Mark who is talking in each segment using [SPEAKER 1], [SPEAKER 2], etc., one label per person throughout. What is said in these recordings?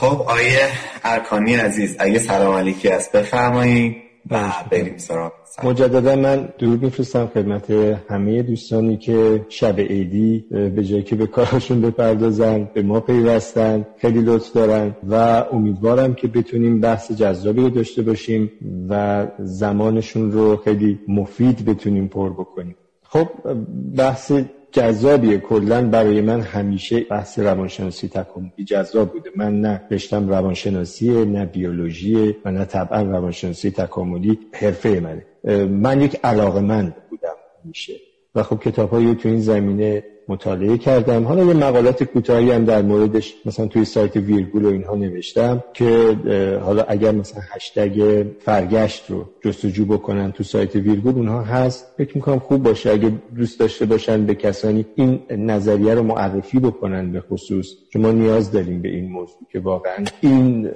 [SPEAKER 1] خب آیه ارکانی عزیز اگه سلام علیکی است بفرمایید. و بریم سراغ.
[SPEAKER 2] مجددا من درود میفرستم خدمت همه دوستانی که شب عیدی به جایی که به کارشون بپردازن به ما پیوستن خیلی لطف دارن و امیدوارم که بتونیم بحث جذابی رو داشته باشیم و زمانشون رو خیلی مفید بتونیم پر بکنیم. خب بحث جذابیه. کلا برای من همیشه بحث روانشناسی تکاملی جذاب بوده. من نه رشتم روانشناسی نه بیولوژی و نه طبعا روانشناسی تکاملی حرفه منه. من یک علاقه من بودم میشه و خب کتاب تو این زمینه مطالعه کردم. حالا یه مقالات کوتاهی هم در موردش مثلا توی سایت ویرگول و اینها نوشتم که حالا اگر مثلا هشتگ فرگشت رو جستجو بکنن تو سایت ویرگول اونها هست. فکر می‌کنم خوب باشه اگه دوست داشته باشن به کسانی این نظریه رو معرفی بکنن به خصوص چون ما نیاز داریم به این موضوع که واقعا این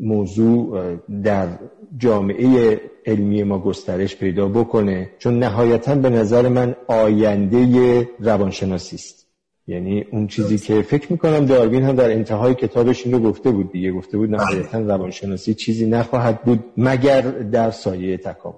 [SPEAKER 2] موضوع در جامعه علمی ما گسترش پیدا بکنه چون نهایتا به نظر من آینده روانشناسی است. یعنی اون چیزی که فکر می‌کنم داروین هم در انتهای کتابش این رو گفته بود دیگه. گفته بود نهایتا روانشناسی چیزی نخواهد بود مگر در سایه تکامل.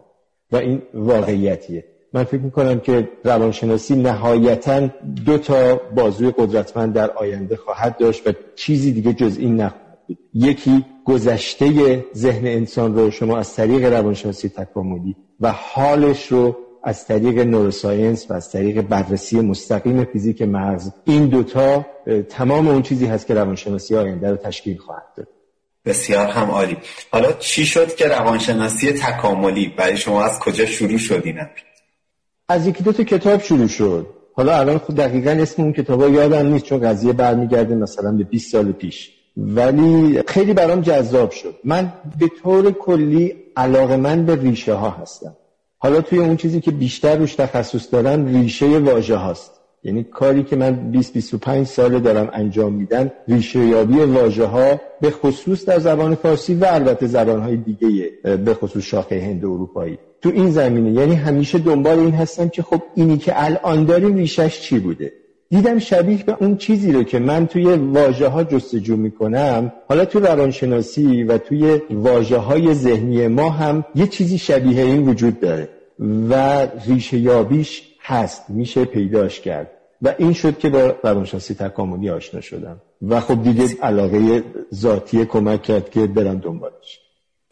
[SPEAKER 2] و این واقعیتیه. من فکر می‌کنم که روانشناسی نهایتا دو تا بازوی قدرتمند در آینده خواهد داشت و چیزی دیگه جز این نخواهد یکی گذشته ذهن انسان رو شما از طریق روانشناسی تکاملی و حالش رو از طریق نوروساینس و از طریق بررسی مستقیم فیزیک مغز این دوتا تمام اون چیزی هست که روانشناسی آینده رو تشکیل خواهد داد.
[SPEAKER 1] بسیار هم عالی. حالا چی شد که روانشناسی تکاملی برای شما از کجا شروع شد این
[SPEAKER 2] از یکی دو تا کتاب شروع شد. حالا الان خود دقیقا اسم اون کتابا یادم نیست چون قضیه برمیگرده مثلا به 20 سال پیش. ولی خیلی برام جذاب شد. من به طور کلی علاقه من به ریشه ها هستم. حالا توی اون چیزی که بیشتر روش تخصص دارم ریشه واژه هاست یعنی کاری که من 20 25 ساله دارم انجام میدم ریشه یابی واژه ها به خصوص در زبان فارسی و البته زبان های دیگه به خصوص شاخه هند اروپایی. تو این زمینه یعنی همیشه دنبال این هستم که خب اینی که الان داریم ریشش چی بوده؟ دیدم شبیه به اون چیزی رو که من توی واژه ها جستجو می‌کنم. حالا تو روانشناسی و توی واژه های ذهنی ما هم یه چیزی شبیه این وجود داره و ریشه یابیش هست میشه پیداش کرد. و این شد که با روانشناسی تکاملی آشنا شدم. و خب دیگه علاقه ذاتی کمک کرد که برم دنبالش.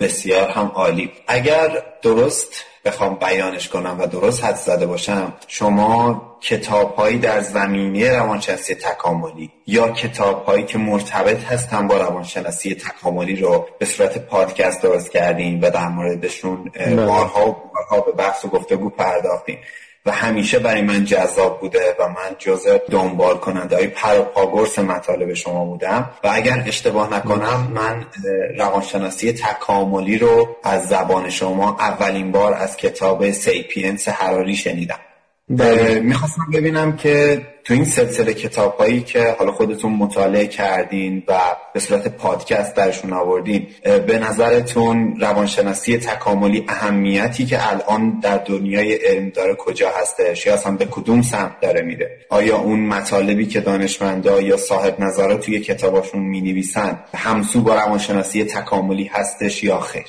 [SPEAKER 1] بسیار هم عالی. اگر درست بخوام بیانش کنم و درست حد زده باشم شما کتاب هایی در زمینه روانشناسی تکاملی یا کتاب هایی که مرتبط هستن با روانشناسی تکاملی رو به صورت پادکست درست کردیم و در موردشون بله. بارها و بارها به بحث و گفتگو پرداختیم و همیشه برای من جذاب بوده و من جزء دنبال کننده های پر و پا قرص مطالب شما بودم و اگر اشتباه نکنم من روانشناسی تکاملی رو از زبان شما اولین بار از کتاب Sapiens هراری شنیدم. می‌خواستم ببینم که تو این سلسله کتاب هایی که حالا خودتون مطالعه کردین و به صورت پادکست درشون آوردین به نظرتون روانشناسی تکاملی اهمیتی که الان در دنیای علم داره کجا هستش؟ یا اصلا به کدوم سمت داره میره؟ آیا اون مطالبی که دانشمندا یا صاحب نظرات توی کتاباشون می نویسن همسو با روانشناسی تکاملی هستش یا خیر؟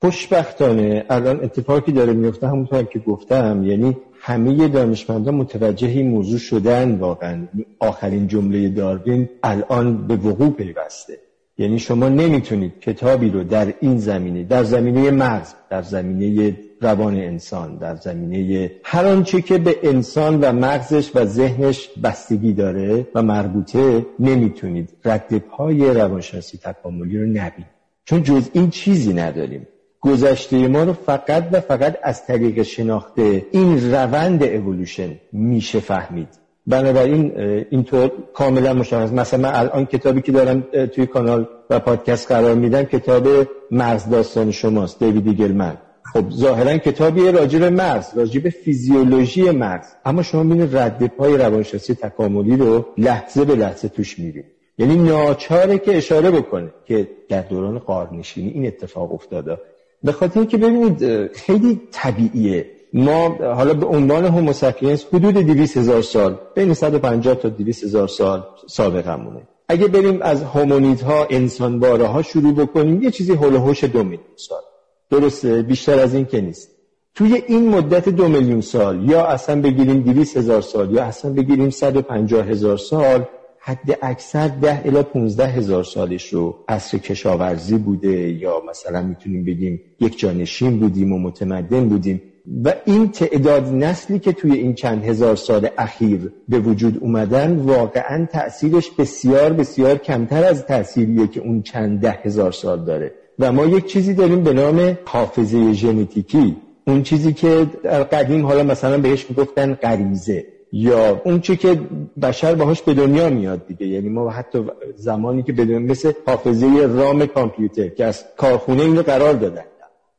[SPEAKER 2] خوشبختانه. الان اتفاقی داره میفته همونطور که گفتم یعنی همه دانشمندان متوجه این موضوع شدن واقعا. آخرین جمله داروین الان به وقوع پیوسته. یعنی شما نمی‌تونید کتابی رو در این زمینه در زمینه مغز در زمینه روان انسان در زمینه هر آنچه که به انسان و مغزش و ذهنش بستگی داره و مربوطه نمی‌تونید رد پای روانشناسی تکاملی رو نبینید. چون جز این چیزی نداریم. گذشته ما رو فقط و فقط از طریق شناخته این روند اولوشن میشه فهمید. بنابراین اینطور کاملا مشخص. مثلا من الان کتابی که دارم توی کانال و پادکست قرار میدم کتاب مرز داستان شماست دیوید گلمن خب ظاهرا کتابی راجع به مرز راجع به فیزیولوژی مرز. اما شما ببینید رد پای روانشناسی تکاملی رو لحظه به لحظه توش میرید یعنی ناچاره که اشاره بکنه که در دوران قارنشینی این اتفاق افتاده. به خاطر که ببینید خیلی طبیعیه. ما حالا به عنوان هوموساپینس حدود 200 هزار سال بین 150 تا 200 هزار سال سابقمونه. اگه بریم از هومونیدها انسانواره ها شروع بکنیم یه چیزی هلوهوش دو میلیون سال. درسته؟ بیشتر از این که نیست. توی این مدت دو میلیون سال یا اصلا بگیریم دیویس هزار سال یا اصلا بگیریم 150 هزار سال حد اکثر ده الا 15 هزار سالش رو عصر کشاورزی بوده یا مثلا می‌تونیم بگیم یک جانشین بودیم و متمدن بودیم. و این تعداد نسلی که توی این چند هزار سال اخیر به وجود اومدن واقعا تأثیرش بسیار بسیار کمتر از تأثیریه که اون چند ده هزار سال داره. و ما یک چیزی داریم به نام حافظه ژنتیکی. اون چیزی که در قدیم حالا مثلا بهش می‌گفتن غریزه. یا اون چی که بشر باهاش به دنیا میاد دیگه. یعنی ما حتی زمانی که بدون مثل حافظه رام کامپیوتر که از کارخونه اینو قرار دادن.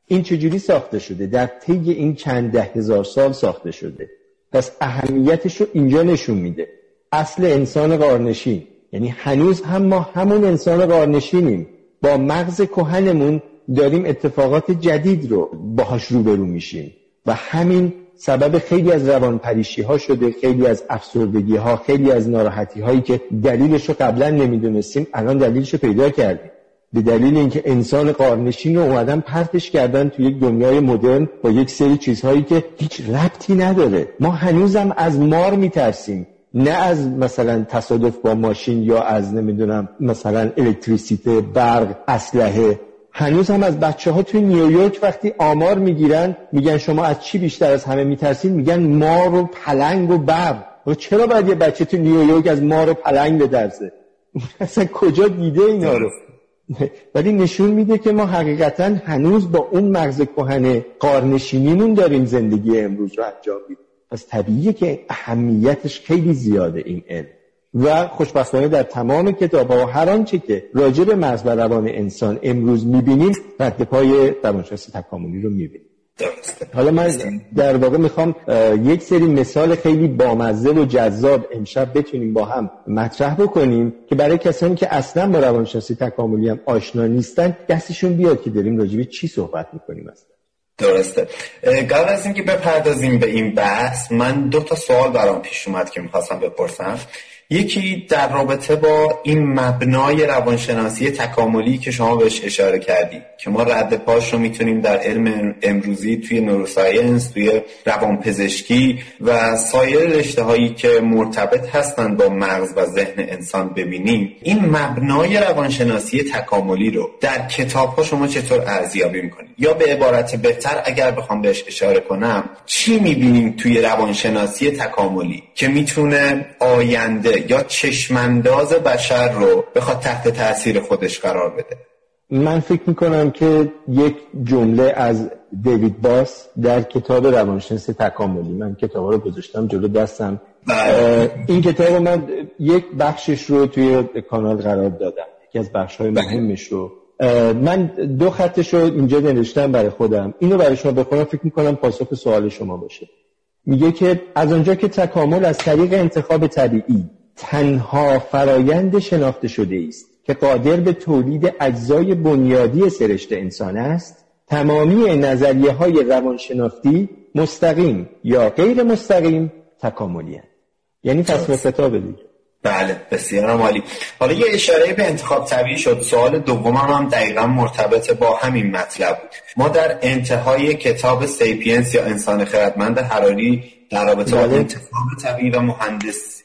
[SPEAKER 2] این چجوری ساخته شده؟ در طی این چند ده هزار سال ساخته شده. پس اهمیتش رو اینجا نشون میده. اصل انسان قارنشین. یعنی هنوز هم ما همون انسان قارنشینیم. با مغز کهنمون داریم اتفاقات جدید رو باهاش روبرو میشیم. و همین سبب خیلی از روانپریشی ها شده خیلی از افسردگی ها خیلی از ناراحتی هایی که دلیلش رو قبلا نمی‌دونستیم الان دلیلش رو پیدا کردیم. به دلیل اینکه انسان قارنشین رو اومدن پرتش کردن توی یک دنیای مدرن با یک سری چیزهایی که هیچ ربطی نداره. ما هنوزم از مار میترسیم. نه از مثلا تصادف با ماشین یا از نمی‌دونم مثلا الکتریسیته برق اسلحه. هنوز هم از بچه ها توی نیویورک وقتی آمار می‌گیرن میگن شما از چی بیشتر از همه میترسین؟ میگن مار و پلنگ و برق و چرا باید یه بچه تو نیویورک از مار و پلنگ بدرسه اصلا کجا دیده اینا رو؟ ولی نشون میده که ما حقیقتا هنوز با اون مغز کهن قارنشینیمون داریم زندگی امروز رو انجام میدیم. پس طبیعیه که اهمیتش خیلی زیاده این علم. و خوشبختانه در تمام کتاب ها و هر آنچه که راجع به مغز و روان انسان امروز می‌بینیم رد پای روانشناسی تکاملی رو می‌بینیم. حالا من در واقع می‌خوام یک سری مثال خیلی بامزه و جذاب امشب بتونیم با هم مطرح بکنیم که برای کسانی که اصلا با روانشناسی تکاملی هم آشنا نیستن دستشون بیاد که داریم راجع به چی صحبت می‌کنیم اصلا.
[SPEAKER 1] درسته. قبل از اینکه بپردازیم به این بحث من دو تا سوال برام پیش اومد که می‌خواستم بپرسم. یکی در رابطه با این مبنای روانشناسی تکاملی که شما بهش اشاره کردی که ما رد پاش رو می‌تونیم در علم امروزی توی نوروساینس توی روانپزشکی و سایر رشته هایی که مرتبط هستند با مغز و ذهن انسان ببینیم این مبنای روانشناسی تکاملی رو در کتاب ها شما چطور ارزیابی می‌کنید؟ یا به عبارت بهتر اگر بخوام بهش اشاره کنم چی می‌بینیم توی روانشناسی تکاملی که می‌تونه آینده یا چشمانداز بشر رو بخواد تحت تاثیر خودش قرار بده.
[SPEAKER 2] من فکر می‌کنم که یک جمله از دیوید باس در کتاب روانشناسی تکاملی من کتاب رو گذاشتم جلو دستم. بله. این کتاب من یک بخشش رو توی کانال قرار دادم یکی از بخش های مهمش رو. من دو خطش رو اینجا نوشتم برای خودم. اینو برای شما بخونم فکر می‌کنم پاسخ سوال شما باشه. میگه که از آنجا که تکامل از طریق انتخاب طبیعی تنها فرایند شناخته شده است که قادر به تولید اجزای بنیادی سرشت انسان است. تمامی نظریه های روانشناختی مستقیم یا غیر مستقیم تکاملی هست. یعنی تصمیم خطاب دیگه.
[SPEAKER 1] بله بسیار عالی. حالا یه اشاره به انتخاب طبیعی شد. سوال دومم هم دقیقا مرتبط با همین مطلب بود. ما در انتهای کتاب Sapiens یا انسان خردمند هراری در رابطه با بله. انتخاب طبیعی و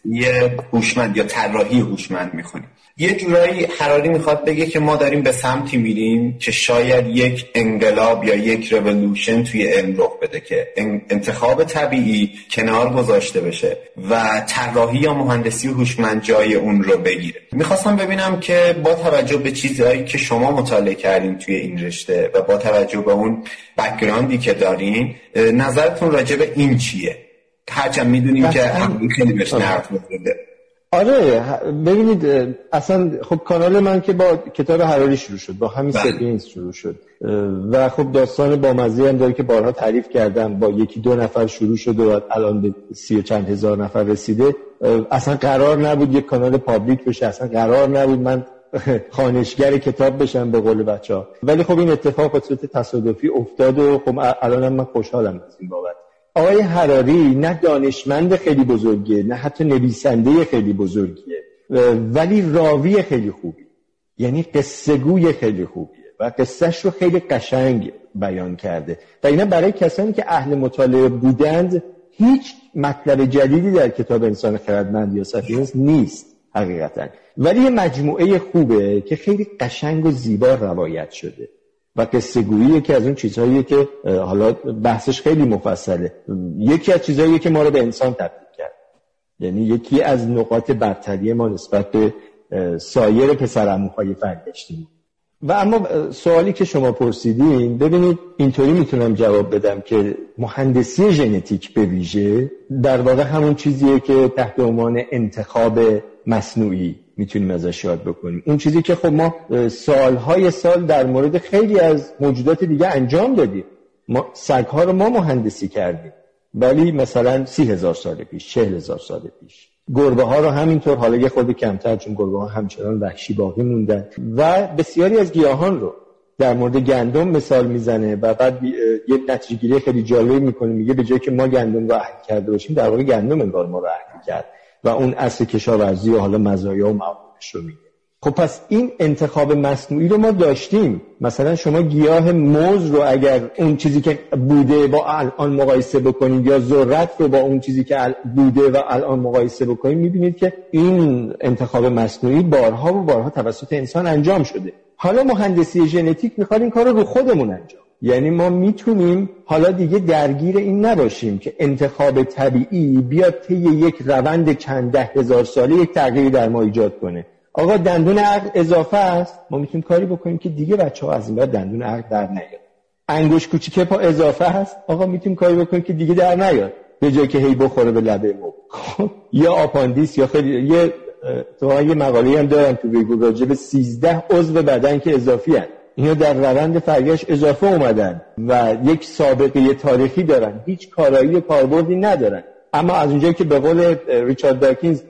[SPEAKER 1] مهندسی هوشمند یا طراحی هوشمند می‌خونیم یه جورایی هراری می‌خواد بگه که ما داریم به سمتی میریم که شاید یک انقلاب یا یک رولوشن توی علم رخ بده که انتخاب طبیعی کنار گذاشته بشه و طراحی یا مهندسی هوشمند جای اون رو بگیره. می‌خواستم ببینم که با توجه به چیزهایی که شما مطالعه کردین توی این رشته و با توجه به اون بکگراندی که دارین نظرتون راجع به این چیه؟ هرچند می‌دونیم که خیلی بهش نرد
[SPEAKER 2] آره ببینید اصلا خب کانال من که با کتاب حراری شروع شد با همین بله. سپینز شروع شد. و خب داستان با مزه هم داره که بارها تعریف کردم با یکی دو نفر شروع شد و الان به سی و چند هزار نفر رسیده. اصلا قرار نبود یک کانال پابلیک بشه اصلا قرار نبود من خانشگر کتاب بشم به قول بچه ها ولی خب این اتفاق به صورت تصادفی افتاد و خب الان من خوشحالم از این بابت. آقای حراری نه دانشمند خیلی بزرگیه نه حتی نویسنده خیلی بزرگیه. ولی راوی خیلی خوبی. یعنی قصه گوی خیلی خوبیه و قصهش رو خیلی قشنگ بیان کرده. و اینا برای کسانی که اهل مطالعه بودند هیچ مطلب جدیدی در کتاب انسان خردمند یا سفینس نیست حقیقتا. ولی یه مجموعه خوبه که خیلی قشنگ و زیبا روایت شده. و قصه گویی که از اون چیزهایی که حالا بحثش خیلی مفصله. یکی از چیزهایی که ما رو به انسان تبدیل کرد. یعنی یکی از نقاط برتری ما نسبت به سایر پسرعموهای فرگشتی و اما سوالی که شما پرسیدین ببینید اینطوری می‌تونم جواب بدم که مهندسی ژنتیک به ویژه در واقع همون چیزیه که تحت عنوان انتخاب مصنوعی می‌تونیم ازش یاد بکنیم. اون چیزی که خب ما سالهای سال در مورد خیلی از موجودات دیگه انجام دادیم. ما سگها رو ما مهندسی کردیم. ولی مثلا سی هزار سال پیش چهل هزار سال پیش. گربه ها رو همینطور حالا یه خود کمتر چون گربه ها همچنان وحشی باقی موندن. و بسیاری از گیاهان رو در مورد گندم مثال می‌زنه و بعد یه نتیجه خیلی جالب می‌کنه. میگه به جایی که ما گندم رو اهل کرده باشیم در واقع گندم انگار ما رو اهل کرد. و اون اصل کشاورزی و حالا مزایا و معاملش رو میگه. خب پس این انتخاب مصنوعی رو ما داشتیم. مثلا شما گیاه موز رو اگر اون چیزی که بوده با الان مقایسه بکنید یا ذرت رو با اون چیزی که بوده و الان مقایسه بکنید می‌بینید که این انتخاب مصنوعی بارها و بارها توسط انسان انجام شده. حالا مهندسی ژنتیک می‌خواد این کار رو خودمون انجام. یعنی ما می‌تونیم حالا دیگه درگیر این نباشیم که انتخاب طبیعی بیاد طی یک روند چند ده هزار ساله یک تغییری در ما ایجاد کنه. آقا دندون عقل اضافه است. ما می‌تونیم کاری بکنیم که دیگه بچه ها از این بعد دندون عقل در نیاد. انگوش کوچیکه پا اضافه هست آقا می‌تونیم کاری بکنیم که دیگه در نیاد. به جای که هی بخوره به لبه مبل خب، یا آپاندیس یا خیلی یه تو یه مقاله هم دارم تو بیگو راجع به 13 عضو بدن که اضافی هست اینا در روند فرگشت اضافه اومدن و یک سابقه تاریخی دارن. هیچ کارایی کاربردی ندارن. اما از اونجایی که به قول ریچارد داکینز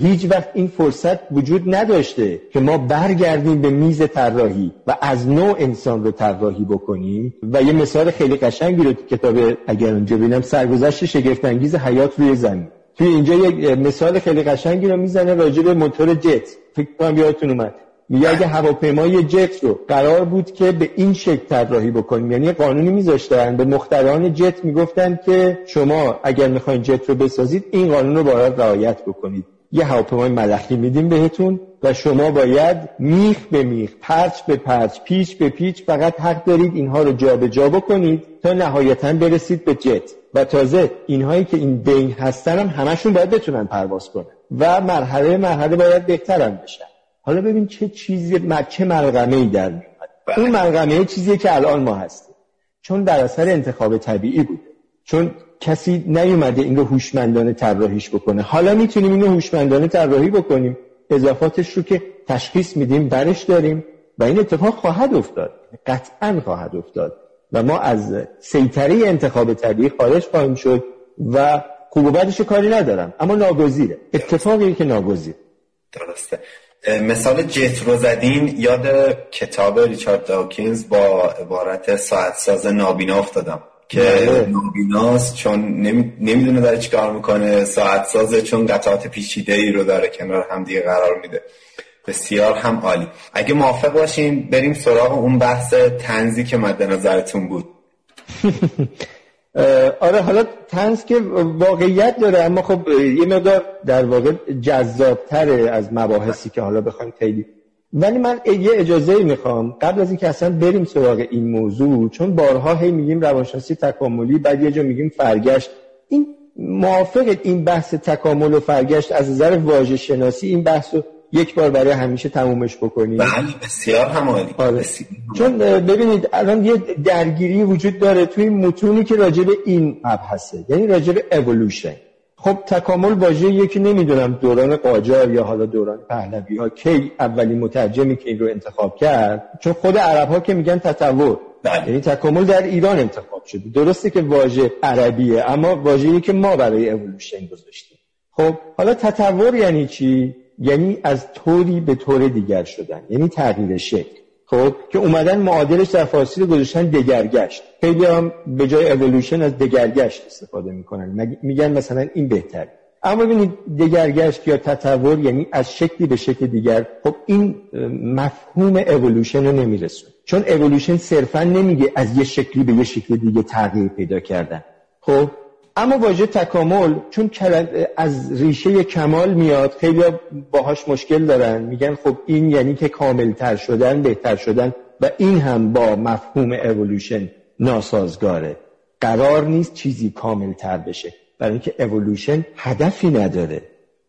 [SPEAKER 2] هیچ وقت این فرصت وجود نداشته که ما برگردیم به میز طراحی و از نو انسان رو طراحی بکنیم. و یه مثال خیلی قشنگی رو تو کتاب اگر اونجا ببینم سرگذشت شگفت انگیز حیات روی زمین. توی اینجا یک مثال خیلی قشنگی رو می‌زنه راجع به موتور جت. فکر کنم یادتون اومد. میگه اگه هواپیمای جت رو قرار بود که به این شکل طراحی بکنیم یعنی قانونی میذاشتن به مختران جت می‌گفتن که شما اگر می‌خواین جت رو بسازید این قانون رو باید رعایت بکنید. یه هواپیمای ملخی میدیم بهتون و شما باید میخ به میخ پرچ به پرچ پیچ به پیچ فقط حق دارید اینها رو جابجا جا بکنید تا نهایتا برسید به جت. و تازه اینهایی که این بین هستن هم همشون باید بتونن پرواز کنن و مرحله مرحله باید بهترم بشن حالا ببین چه چیزی چه ملغمه ای در بله. اون ملغمه چیزیه که الان ما هستیم. چون در اثر انتخاب طبیعی بوده چون کسی نیومده این رو هوشمندانه طراحیش بکنه. حالا می‌تونیم اینو هوشمندانه طراحی بکنیم. اضافاتش رو که تشخیص میدیم برش داریم. و این اتفاق خواهد افتاد. قطعا خواهد افتاد. و ما از سیطره انتخاب طبیعی خارج خواهیم شد و خوب و بدش کاری ندارم. اما ناگزیره. اتفاقی که ناگزیر.
[SPEAKER 1] درسته. مثال جت رو زدین یاد کتاب ریچارد داکینز با عبارت ساعت ساز نابینا افتادم. که بله. نابیناست چون نمی‌دونه داره چیکار می‌کنه ساعت سازه چون قطعات پیچیده ای رو داره کنار هم دیگه قرار میده. بسیار هم عالی. اگه موافق باشین بریم سراغ اون بحث تنزی که مد نظرتون بود.
[SPEAKER 2] آره حالا تنز که واقعیت داره اما خب یه مقدار در واقع جذابتره از مباحثی که حالا بخوایم خیلی. ولی من یه اجازه می‌خوام. قبل از اینکه اصلا بریم سراغ این موضوع چون بارها هی میگیم روانشناسی تکاملی بعد یه جا میگیم فرگشت. این موافق این بحث تکامل و فرگشت از نظر واژه شناسی این بحث یک بار برای همیشه تمومش بکنیم
[SPEAKER 1] بله بسیار همالی.
[SPEAKER 2] آره. چون ببینید الان یه درگیری وجود داره توی متونی که راجع به این مبحثه یعنی راجع به اولوشن خب تکامل واژه یکی نمی‌دونم دوران قاجار یا حالا دوران پهلوی ها کی اولین مترجمی که این رو انتخاب کرد. چون خود عرب ها که میگن تطور. بله. یعنی تکامل در ایران انتخاب شده. درسته که واژه عربیه اما واژه‌ای که ما برای اولوشن گذاشتیم. خب حالا تطور یعنی چی؟ یعنی از طوری به طور دیگر شدن. یعنی تغییر شکل. خب که اومدن معادلش در فارسی رو گذاشتن دگرگشت. خیلی هم به جای اولوشن از دگرگشت استفاده می‌کنن. میگن مثلا این بهتر اما ببینید دگرگشت یا تطور یعنی از شکلی به شکل دیگر خب این مفهوم اولوشن رو نمیرسون چون اولوشن صرفا نمیگه از یه شکلی به یه شکل دیگه تغییر پیدا کردن. خب اما واژه تکامل چون از ریشه کمال میاد خیلی باهاش مشکل دارن. میگن خب این یعنی که کاملتر شدن بهتر شدن و این هم با مفهوم اولوشن ناسازگاره. قرار نیست چیزی کاملتر بشه. برای اینکه اولوشن هدفی نداره.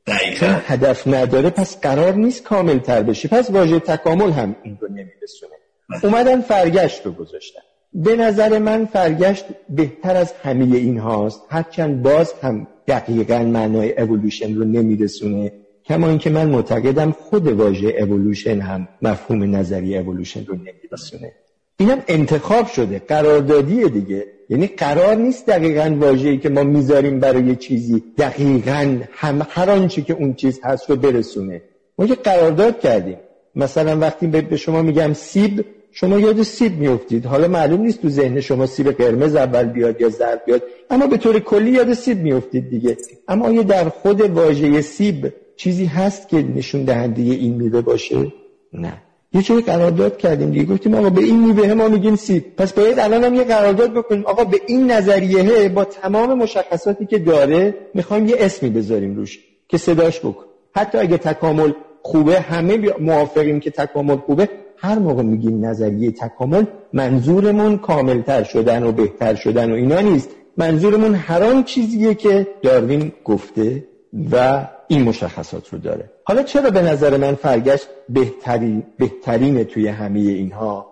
[SPEAKER 1] دقیقا.
[SPEAKER 2] هدف نداره پس قرار نیست کامل تر بشه. پس واژه تکامل هم این رو نمیرسونه. بله. اومدن فرگشت رو گذاشتن. به نظر من فرگشت بهتر از همه این هاست هرچند باز هم دقیقا معنای اولوشن رو نمیرسونه کما اینکه من معتقدم خود واژه اولوشن هم مفهوم نظری اولوشن رو نمیرسونه. اینم انتخاب شده قراردادی دیگه. یعنی قرار نیست دقیقا واژه‌ای که ما می‌ذاریم برای چیزی دقیقا هم هر آنچه که اون چیز هست رو برسونه. ما که قرارداد کردیم. مثلا وقتی به شما میگم سیب شما یاد سیب میفتید حالا معلوم نیست تو ذهن شما سیب قرمز اول بیاد یا زرد بیاد اما به طور کلی یاد سیب میفتید دیگه. اما آیا در خود واژه سیب چیزی هست که نشون دهنده این میوه باشه؟ نه. یه جایی قرارداد کردیم دیگه. گفتیم آقا به این میوه ما میگیم سیب. پس باید الان هم یه قرارداد بکنیم. آقا به این نظریه با تمام مشخصاتی که داره می‌خوایم یه اسمی بذاریم روش که صداش بکن. حتی اگه تکامل خوبه همه موافقیم که تکامل خوبه. هر موقع میگیم نظریه تکامل منظورمون کاملتر شدن و بهتر شدن و اینا نیست. منظورمون هر آن چیزیه که داروین گفته و این مشخصات رو داره. حالا چرا به نظر من فرگشت بهترین بهترینه توی همه اینها؟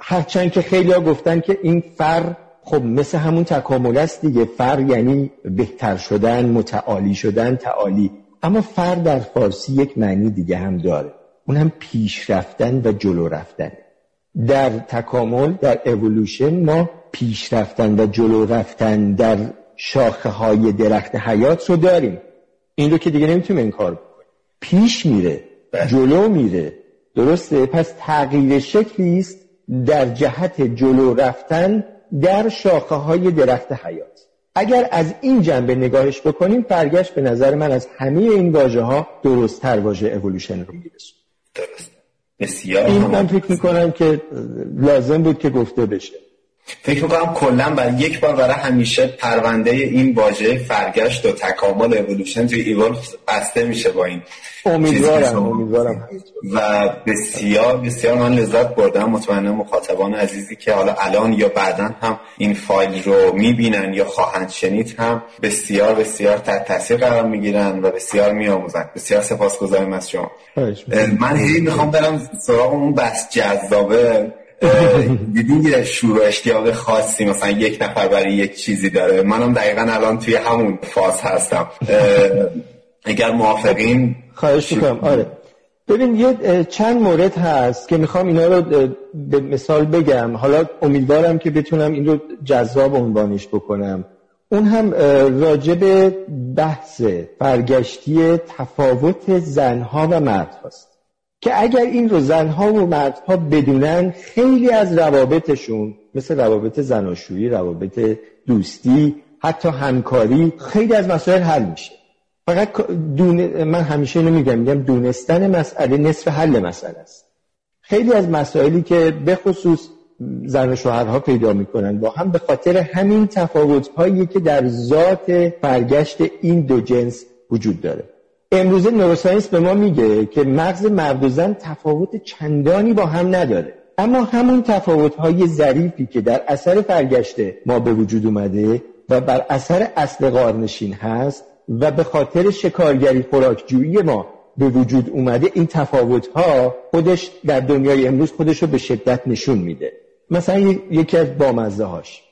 [SPEAKER 2] هرچند که خیلی ها گفتن که این فر خب مثل همون تکامل است دیگه. فر یعنی بهتر شدن متعالی شدن تعالی. اما فر در فارسی یک معنی دیگه هم داره. اون هم پیش رفتن و جلو رفتن. در تکامل در اولوشن ما پیش رفتن و جلو رفتن در شاخه های درخت حیات رو داریم. این رو که دیگه نمی‌تونیم این کار بکنیم. پیش میره بله. جلو میره. درسته؟ پس تغییر شکلی است در جهت جلو رفتن در شاخه های درخت حیات. اگر از این جنبه نگاهش بکنیم برگشت به نظر من از همه این واژه ها درست تر واژه اولوشن رو میرسون
[SPEAKER 1] درست بسیار
[SPEAKER 2] این من فکر می‌کنم که لازم بود که گفته بشه.
[SPEAKER 1] فکر می‌کنم کلا برای یک بار برای همیشه پرونده این واژه فرگشت و تکامل اولوشن توی ایوال بسته میشه با این
[SPEAKER 2] امیدوارم امیدوارم.
[SPEAKER 1] و بسیار بسیار من لذت بردم. مطمئنم مخاطبان عزیزی که حالا الان یا بعدا هم این فایل رو می‌بینن یا خواهند شنید هم بسیار بسیار تحت تاثیر قرار می‌گیرن و بسیار میآموزن. بسیار سپاسگزارم از شما. من هی می‌خوام برم سراغ اون بس جذابه. دیدین یه شور و اشتیاق خاصی مثلا یک نفر برای یک چیزی داره. منم دقیقا الان توی همون فاز هستم. اگر موافقین؟
[SPEAKER 2] خواهش می‌کنم. آره. ببین یه چند مورد هست که می‌خوام اینا رو به مثال بگم. حالا امیدوارم که بتونم این رو جذاب عنوانش بکنم. اون هم راجب بحث برگشتی تفاوت زنها و مرد هست که اگر این رو زنها و مردها بدونن خیلی از روابطشون مثل روابط زناشویی روابط دوستی حتی همکاری خیلی از مسائل حل میشه. فقط دونه من همیشه اینو میگم میگم دونستن مسئله نصف حل مسئله است. خیلی از مسائلی که به خصوص زن و شوهرها پیدا می‌کنن با هم به خاطر همین تفاوت هایی که در ذات برگشت این دو جنس وجود داره. امروزه نوروساینس به ما میگه که مغز مرد و زن تفاوت چندانی با هم نداره. اما همون تفاوت های ظریفی که در اثر فرگشته ما به وجود اومده و بر اثر اصل قارنشین هست و به خاطر شکارگری خوراکجویی ما به وجود اومده این تفاوت ها خودش در دنیای امروز خودش رو به شدت نشون میده. مثلا یکی از بامزه هاش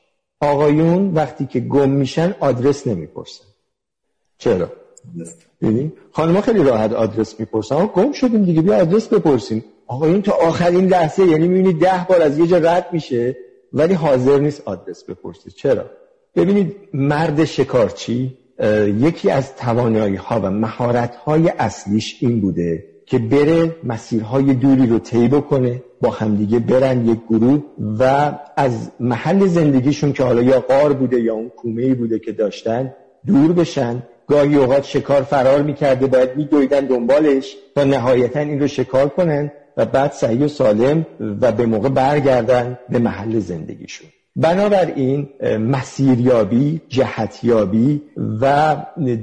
[SPEAKER 2] آقایون وقتی که گم میشن آدرس نمی‌پرسن. چرا؟ ببین خانم خیلی راحت آدرس می‌پرسن. گم شدیم دیگه بیا آدرس بپرسیم. آقایون تا آخرین لحظه یعنی می‌بینید ده بار از یه جا رد میشه ولی حاضر نیست آدرس بپرسید چرا؟ ببینید مرد شکارچی یکی از توانایی ها و مهارت های اصلیش این بوده که بره مسیرهای دوری رو طی بکنه با همدیگه برن یک گروه و از محل زندگیشون که حالا یا قار بوده یا اون کومه بوده که داشتن دور بشن. گاهی اوقات شکار فرار می‌کرده باید میدویدن دنبالش تا نهایتا این رو شکار کنن و بعد صحیح و سالم و به موقع برگردن به محل زندگیشون. بنابراین مسیریابی جهتیابی و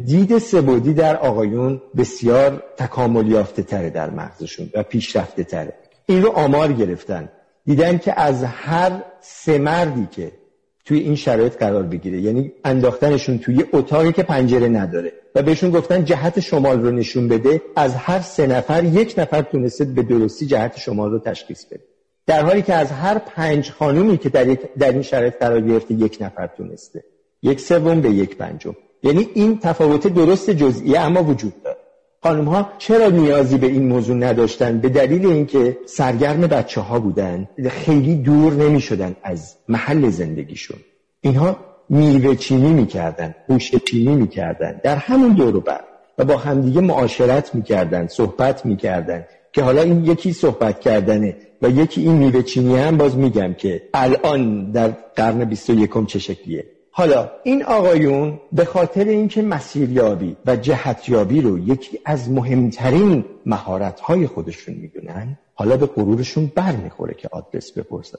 [SPEAKER 2] دید سبودی در آقایون بسیار تکامل یافته تره در مغزشون و پیشرفته تره این رو آمار گرفتن. دیدن که از هر سه مردی که توی این شرایط قرار بگیره. یعنی انداختنشون توی اتاقی که پنجره نداره. و بهشون گفتن جهت شمال رو نشون بده. از هر سه نفر یک نفر تونسته به درستی جهت شمال رو تشخیص بده. در حالی که از هر پنج خانومی که در, در این شرایط قرار گرفته یک نفر تونسته. یک سوم به یک پنجم. یعنی این تفاوت درست جزئیه اما وجود داره. خانم ها چرا نیازی به این موضوع نداشتن؟ به دلیل اینکه سرگرم بچه ها بودن. خیلی دور نمی شدن از محل زندگیشون. اینها میوه چینی می‌کردن هوش چینی می‌کردن در همون دور بر و با همدیگه معاشرت می‌کردن صحبت می‌کردن که حالا این یکی صحبت کردنه و یکی این میوه چینی هم باز میگم که الان در قرن 21 چه شکلیه. حالا این آقایون به خاطر اینکه مسیریابی و جهتیابی رو یکی از مهمترین مهارت‌های خودشون می‌دونن حالا به غرورشون بر می‌خوره که آدرس بپرسن.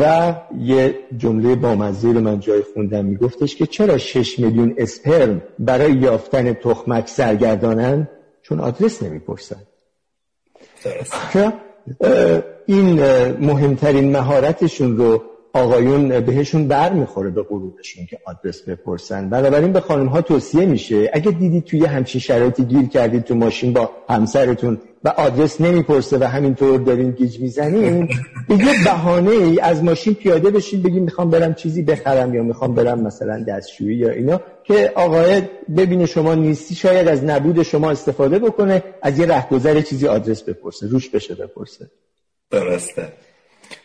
[SPEAKER 2] و یه جمله بامزه رو من جای خوندم میگفتش که چرا 6 میلیون اسپرم برای یافتن تخمک سرگردانن؟ چون آدرس نمی‌پرسن. این مهمترین مهارتشون رو آقایون بهشون بر می‌خوره به غروبشون که آدرس بپرسن. بنابراین به خانم ها توصیه میشه اگه دیدید توی همچین شرایطی گیر کردید تو ماشین با همسرتون و آدرس نمی‌پرسه و همینطور دارین گیج می‌زنین به یه بهانه ای از ماشین پیاده بشین بگیم می‌خوام برم چیزی بخرم یا می‌خوام برم مثلا دستشویی یا اینا که آقای ببینه شما نیستی شاید از نبود شما استفاده بکنه از یه رهگذر چیزی آدرس بپرسه روش بشه بپرسه.
[SPEAKER 1] درسته.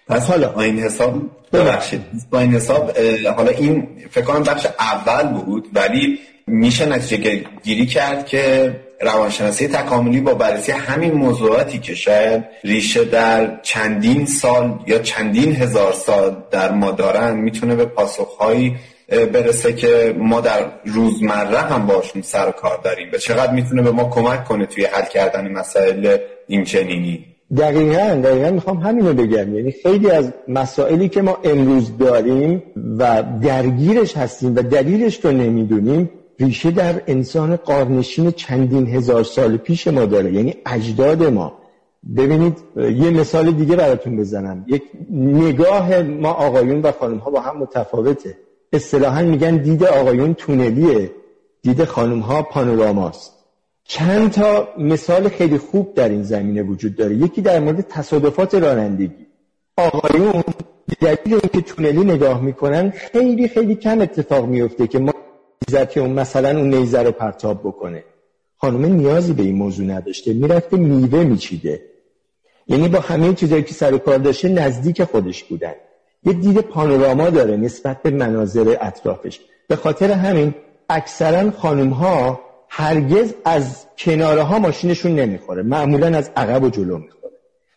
[SPEAKER 1] پس حالا با این حساب ببخشید. با این حساب حالا این فکر کنم بخش اول بود ولی میشه نتیجه گیری کرد که روانشناسی تکاملی با بررسی همین موضوعاتی که شاید ریشه در چندین سال یا چندین هزار سال در ما دارن می‌تونه به پاسخهایی برسه که ما در روزمره هم باشون سر کار داریم. و چقدر می‌تونه به ما کمک کنه توی حل کردن مسائل این چنینی
[SPEAKER 2] دقیقا دقیقا می‌خوام همینو بگم. یعنی خیلی از مسائلی که ما امروز داریم و درگیرش هستیم و دلیلش رو نمی‌دونیم ریشه در انسان قارنشین چندین هزار سال پیش ما داره. یعنی اجداد ما. ببینید یه مثال دیگه براتون بزنم. یک نگاه ما آقایون و خانم ها با هم متفاوته. اصطلاحا میگن دید آقایون تونلیه. دید خانم ها پانوراماست چند تا مثال خیلی خوب در این زمینه وجود داره. یکی در مورد تصادفات رانندگی. آقایون دلیل اینکه تونلی نگاه می‌کنن خیلی خیلی کم اتفاق میفته که ما که اون مثلا اون نیزه رو پرتاب بکنه. خانم نیازی به این موضوع نداشته. می‌رفته میوه میچیده. یعنی با همه چیزایی که سر کار داشته نزدیک خودش بودن. یه دید پانوراما داره نسبت به مناظر اطرافش. به خاطر همین اکثرا خانم ها هرگز از کناره ها ماشینشون نمی‌خوره. معمولا از عقب و جلو می‌خوره.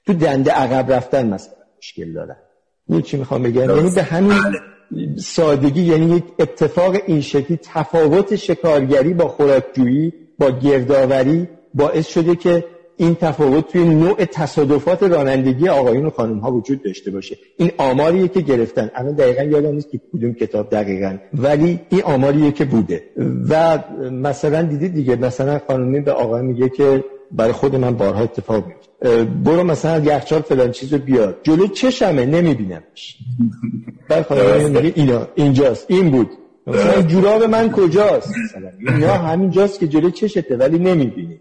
[SPEAKER 2] تو دنده عقب رفتن مثلا مشکل دارن این چی می‌خوام بگم؟ یعنی به همین سادگی یعنی یک اتفاق این شکلی تفاوت شکارگری با خوراکجویی با گردآوری باعث شده که این تفاوت توی نوع تصادفات رانندگی آقایون و خانم ها وجود داشته باشه. این آماریه که گرفتن. الان دقیقا یادم نیست که کدوم کتاب دقیقا. ولی این آماریه که بوده. و مثلا دیدید دیگه مثلا خانمی به آقای میگه که برای خود من بارها اتفاق میفته برو مثلا یخچال فلان چیزو بیار. جلو چشمه؟ نمیبینمش. بعد خانم میگه اینا اینجاست. این بود. مثلا جوراب من کجاست؟ مثلا. اینا همینجاست که جلو چشته ولی نمی‌بینی.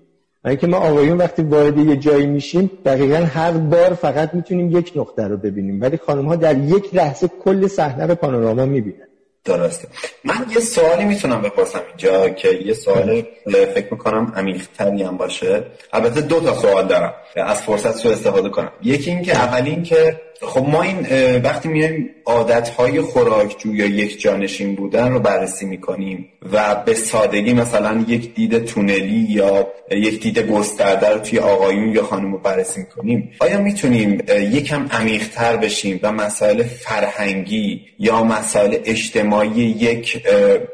[SPEAKER 2] که ما آقایون وقتی وارد یه جایی میشیم دقیقا هر بار فقط می‌تونیم یک نقطه رو ببینیم. ولی خانم ها در یک لحظه کل صحنه رو پانوراما می‌بینن.
[SPEAKER 1] درسته. من یه سوالی می‌تونم بپرسم اینجا که یه سوال فکر می‌کنم عمیقتری هم باشه. البته دو تا سوال دارم. از فرصت رو استفاده کنم. یکی این که اول این که خب ما این وقتی میایم عادتهای خوراکجو یا یک جانشین بودن رو بررسی می‌کنیم و به سادگی مثلا یک دید تونلی یا یک دید گسترده رو توی آقایون یا خانم رو بررسی می‌کنیم آیا می‌تونیم یکم عمیقتر بشیم و مسائل فرهنگی یا مسائل اجتماعی یک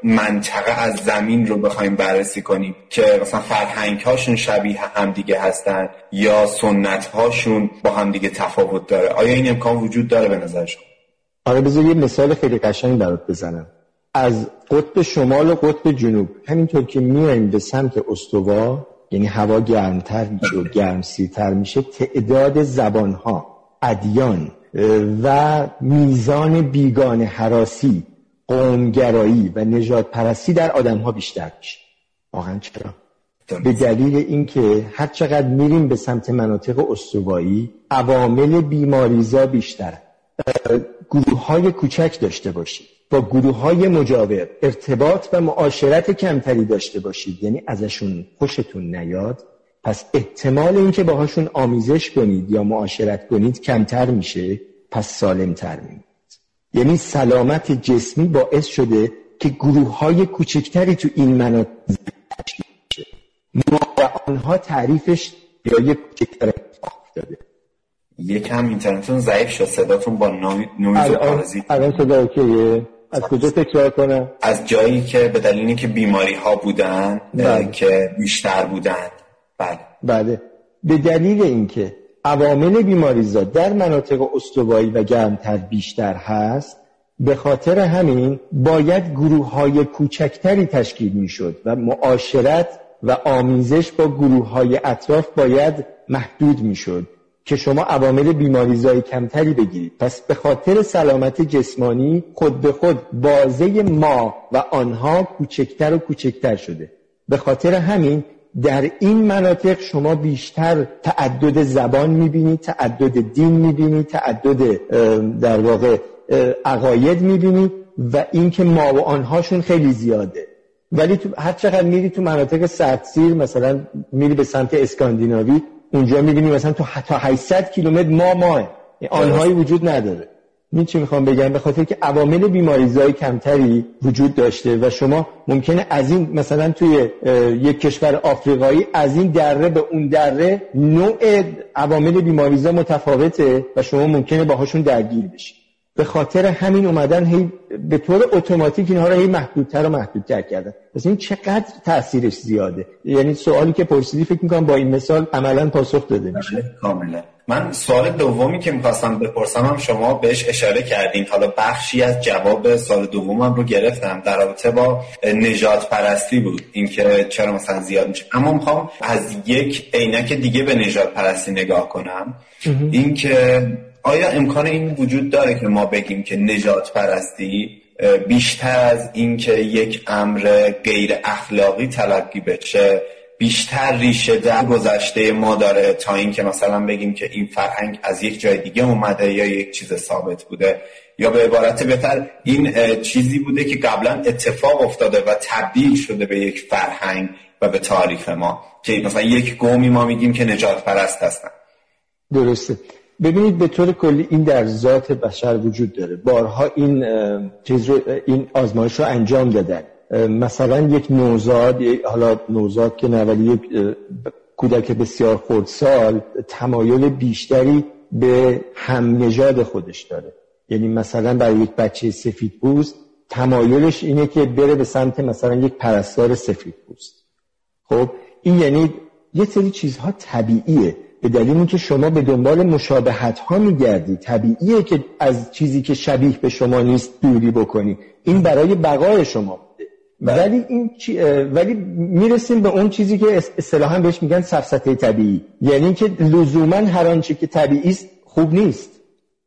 [SPEAKER 1] منطقه از زمین رو بخوایم بررسی کنیم که مثلا فرهنگ هاشون شبیه همدیگه هستن یا سنت هاشون با همدیگه تفاوت داره؟ آیا این امکان وجود داره به نظر شما؟
[SPEAKER 2] آره بذار یه مثال خیلی قشنگ برات بزنم. از قطب شمال و قطب جنوب همینطور که میایم به سمت استوا یعنی هوا گرمتر میشه و گرمسیرتر میشه تعداد زبانها ادیان و میزان بیگان حراسی قومگرایی و نجات پرستی در آدم ها بیشتر میشه. واقعا چرا؟ به دلیل اینکه هر چقدر میریم به سمت مناطق استوایی عوامل بیماریزا بیشتر. گروه های کوچک داشته باشید. با گروه های مجاور ارتباط و معاشرت کمتری داشته باشید. یعنی ازشون خوشتون نیاد. پس احتمال اینکه باهاشون آمیزش کنید یا معاشرت کنید کمتر میشه. پس سالمتر میمونید. یعنی سلامت جسمی باعث شده که گروه های کوچکتری تو این مناطق ما آنها تعریفش یا کوچکتر افتاده.
[SPEAKER 1] یکم اینترنتتون ضعیف شد صداتون با نویز و پارازیت.
[SPEAKER 2] الان صدا اوکیه؟ از کجا تکرار کنم؟
[SPEAKER 1] از جایی که به دلیل که بیماری ها بودن بله. که بیشتر بودن. بله.
[SPEAKER 2] بله. به دلیل اینکه عوامل بیماریزا در مناطق استوایی و گرمتر بیشتر هست به خاطر همین باید گروه های کوچکتری تشکیل می شد و معاشرت و آمیزش با گروه های اطراف باید محدود می شد که شما عوامل بیماریزای کمتری بگیرید. پس به خاطر سلامت جسمانی خود به خود بازه ما و آنها کوچکتر و کوچکتر شده. به خاطر همین در این مناطق شما بیشتر تعدد زبان می‌بینید تعدد دین می‌بینید تعدد در واقع عقاید می‌بینید و اینکه ما و آنهاشون خیلی زیاده. ولی تو هر چقدر میری تو مناطق سردسیر مثلا میری به سمت اسکاندیناوی اونجا می‌بینی مثلا تو تا 800 کیلومتر ما ماه آنهایی وجود نداره. این چی می‌خوام بگم؟ به خاطر که عوامل بیماریزای کمتری وجود داشته و شما ممکنه از این مثلا توی یک کشور آفریقایی از این دره به اون دره نوع عوامل بیماریزا متفاوته و شما ممکنه باهاشون درگیر بشید به خاطر همین اومدن هی به طور اتوماتیک اینها رو هی محدودتر و محدودتر کردن. پس این چقدر تاثیرش زیاده؟ یعنی سوالی که پرسیدی فکر می‌کنم با این مثال عملا پاسخ داده میشه. بله،
[SPEAKER 1] کاملا. من سوال دومی که می‌خواستم بپرسم هم شما بهش اشاره کردین. حالا بخشی از جواب سال دومم رو گرفتم در رابطه با نجات پرستی بود. اینکه چرا مثلا زیاد میشه. اما می‌خوام از یک عینک دیگه به نجات پرستی نگاه کنم. اینکه آیا امکان این وجود داره که ما بگیم که نجات پرستی بیشتر از اینکه یک امر غیر اخلاقی تلقی بشه بیشتر ریشه در گذشته ما داره تا اینکه مثلا بگیم که این فرهنگ از یک جای دیگه اومده یا یک چیز ثابت بوده؟ یا به عبارت بهتر این چیزی بوده که قبلا اتفاق افتاده و تبدیل شده به یک فرهنگ و به تاریخ ما که مثلا یک قومی ما میگیم که نجات پرست هستن.
[SPEAKER 2] درسته. ببینید به طور کلی این در ذات بشر وجود داره. بارها این چیز رو این آزمایش رو انجام دادن. مثلا یک نوزاد حالا نوزاد که نه ولی یک کودک بسیار خردسال تمایل بیشتری به هم نژاد خودش داره. یعنی مثلا برای یک بچه سفید پوست تمایلش اینه که بره به سمت مثلا یک پرستار سفید پوست. خب این یعنی یه سری چیزها طبیعیه. به دلیل اینکه شما به دنبال مشابهت ها میگردی. طبیعیه که از چیزی که شبیه به شما نیست دوری بکنی. این برای بقای شما. بوده بله. ولی این چی... ولی می‌رسیم به اون چیزی که اصطلاحا بهش میگن سفسطه طبیعی. یعنی که لزوما هر آنچه که طبیعی است خوب نیست.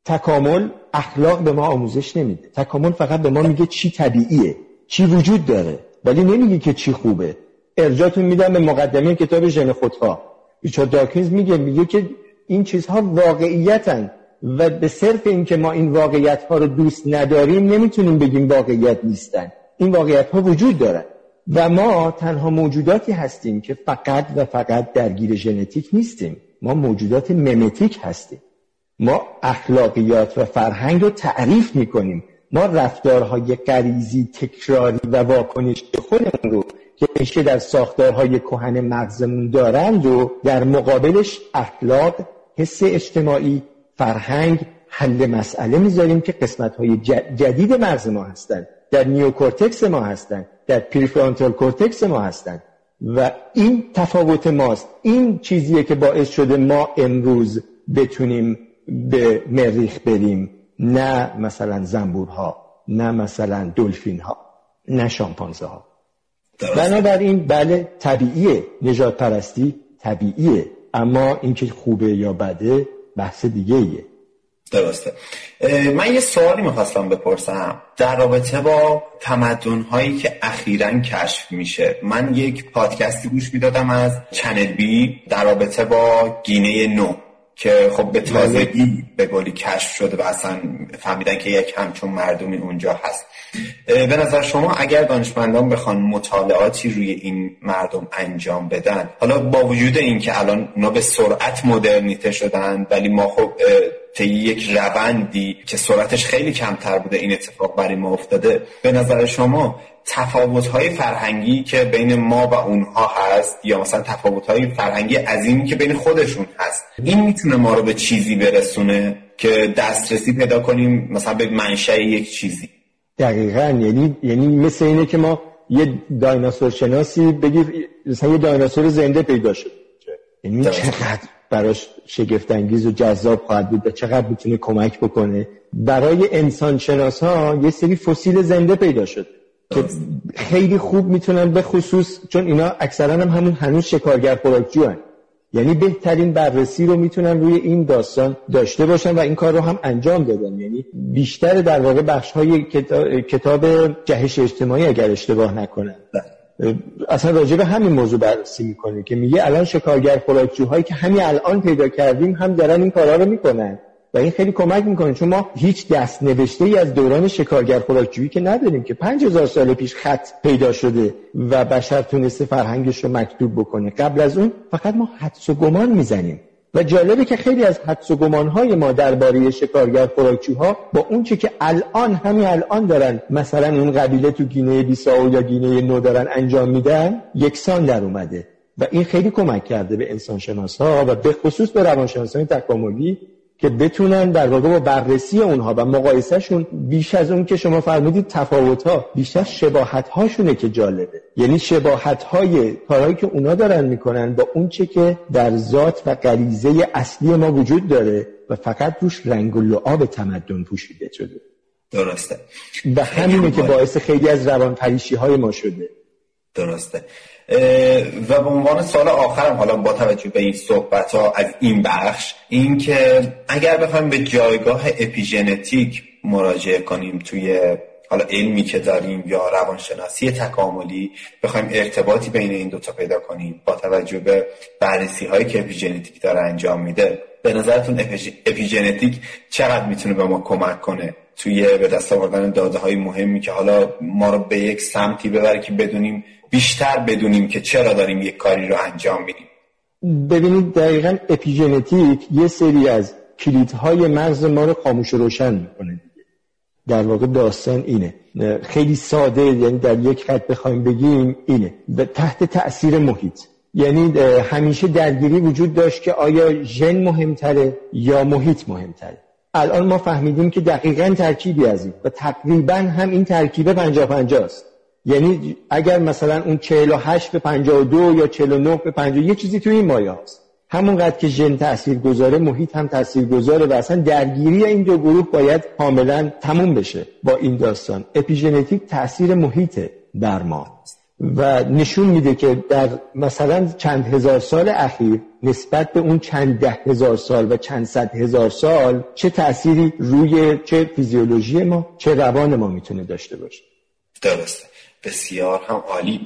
[SPEAKER 2] تکامل اخلاق به ما آموزش نمیده. تکامل فقط به ما میگه چی طبیعیه چی وجود داره ولی نمیگه که چی خوبه. ارجاتون میدم به مقدمه کتاب ژن خودخواه. ریچارد داکینز میگه میگه که این چیزها واقعیتن و به صرف اینکه ما این واقعیت ها رو دوست نداریم نمی‌تونیم بگیم واقعیت نیستن. این واقعیت ها وجود دارن. و ما تنها موجوداتی هستیم که فقط و فقط درگیر ژنتیک نیستیم. ما موجودات ممتیک هستیم. ما اخلاقیات و فرهنگ رو تعریف می‌کنیم. ما رفتارهای غریزی تکراری و واکنش خودمون رو که ریشه در ساختارهای کهن مغزمون دارند و در مقابلش اخلاق حس اجتماعی فرهنگ حل مسئله می‌ذاریم که قسمت های جدید مغز ما هستند در نیوکورتکس ما هستن. در prefrontal cortex ما هستن. و این تفاوت ماست. این چیزیه که باعث شده ما امروز بتونیم به مریخ بریم. نه مثلا زنبورها نه مثلا دلفین ها نه شامپانزه ها بنابراین بله طبیعیه. نژادپرستی طبیعیه. اما اینکه خوبه یا بده بحث دیگه ایه
[SPEAKER 1] درسته من یه سوالی می‌خواستم بپرسم. در رابطه با تمدن هایی که اخیرا کشف میشه. من یک پادکستی گوش می‌دادم از چنل بی در رابطه با گینه نو. که خب به تازگی به گلی کشف شده و اصلا فهمیدن که یک همچون مردمی اونجا هست. به نظر شما اگر دانشمندان بخوان مطالعاتی روی این مردم انجام بدن حالا با وجود اینکه الان اونا به سرعت مدرنیته شدن ولی ما خب طی یک روندی که سرعتش خیلی کمتر بوده این اتفاق برای ما افتاده به نظر شما تفاوت‌های فرهنگی که بین ما و اونها هست یا مثلا تفاوت‌های فرهنگی عظیمی که بین خودشون هست. این می‌تونه ما رو به چیزی برسونه که دسترسی پیدا کنیم مثلا به منشأ یک چیزی.
[SPEAKER 2] دقیقا. یعنی یعنی مثل اینه که ما یه دایناسور شناسی بگیر مثلا یه دایناسور زنده پیدا شد. یعنی چقدر براش شگفتانگیز و جذاب خواهد بود و چقدر می‌تونه کمک بکنه. برای انسان شناس ها یه سری فسیل زنده پیدا شد که خیلی خوب می‌تونن به خصوص چون اینا اکثرا هم همون هنوز شکارگر خوراکجو هن. یعنی بهترین بررسی رو می‌تونن روی این داستان داشته باشن و این کار رو هم انجام دادن. یعنی بیشتر در واقع بخش های کتاب جهش اجتماعی اگر اشتباه نکنن اصلا راجع به همین موضوع بررسی می‌کنه که میگه الان شکارگر خوراکجوهایی که همین الان پیدا کردیم هم دارن این کارا رو می‌کنن. و این خیلی کمک می‌کنه چون ما هیچ دست نوشته ای از دوران شکارگر خوراکجویی که نداریم که 5000 سال پیش خط پیدا شده و بشر تونسته فرهنگش رو مکتوب بکنه. قبل از اون فقط ما حدس و گمان می‌زنیم. و جالبه که خیلی از حدس و گمانهای ما درباره شکارگر خوراکچوها با اون چه که الان همین الان دارن مثلا اون قبیله تو گینه بیساو یا گینه نو دارن انجام میدن یکسان در اومده. و این خیلی کمک کرده به انسان شناس ها و به خصوص به روانشناسان تکاملی که بتونن در واقع با بررسی اونها و مقایسهشون بیش از اون که شما فرمودید تفاوت ها بیشتر شباهت هاشونه که جالبه. یعنی شباهت های کارهایی که اونا دارن می‌کنن با اون چه که در ذات و غریزه اصلی ما وجود داره و فقط روش رنگ و لعاب تمدن پوشیده شده.
[SPEAKER 1] درسته.
[SPEAKER 2] و همینه که باعث خیلی از روان پریشی های ما شده.
[SPEAKER 1] درسته. و به عنوان سال آخرم حالا با توجه به این صحبت ها از این بخش این که اگر بخوایم به جایگاه اپیژنتیک مراجعه کنیم توی حالا علمی که داریم یا روانشناسی تکاملی بخوایم ارتباطی بین این دوتا پیدا کنیم با توجه به بررسی هایی که اپیژنتیک داره انجام میده به نظرتون اپیژنتیک چقدر می‌تونه به ما کمک کنه توی به دست آوردن داده های مهمی که حالا ما رو به یک سمتی ببره که بدونیم بیشتر بدونیم که چرا داریم یک کاری رو انجام میدیم.
[SPEAKER 2] ببینید دقیقا اپیژنتیک یه سری از کلیدهای مغز ما رو خاموش روشن می‌کنه در واقع داستان اینه. خیلی ساده یعنی در یک خط بخوایم بگیم اینه. تحت تاثیر محیط. یعنی همیشه درگیری وجود داشت که آیا ژن مهمتره یا محیط مهمتره. الان ما فهمیدیم که دقیقا ترکیبی از این و تقریبا هم این ترکیب پنجا پنجاست یعنی اگر مثلا اون 48 به 52 یا 49 به 50 یه چیزی تو این مایه هست همونقدر که ژن تاثیر گذاره محیط هم تاثیر گذاره و اصلا درگیری این دو گروه باید کاملا تموم بشه با این داستان. اپیژنتیک تاثیر محیط در ما و نشون میده که در مثلا چند هزار سال اخیر نسبت به اون چند ده هزار سال و چند صد هزار سال چه تأثیری روی چه فیزیولوژی ما چه روان ما می‌تونه داشته باشه.
[SPEAKER 1] درسته. بسیار هم عالی.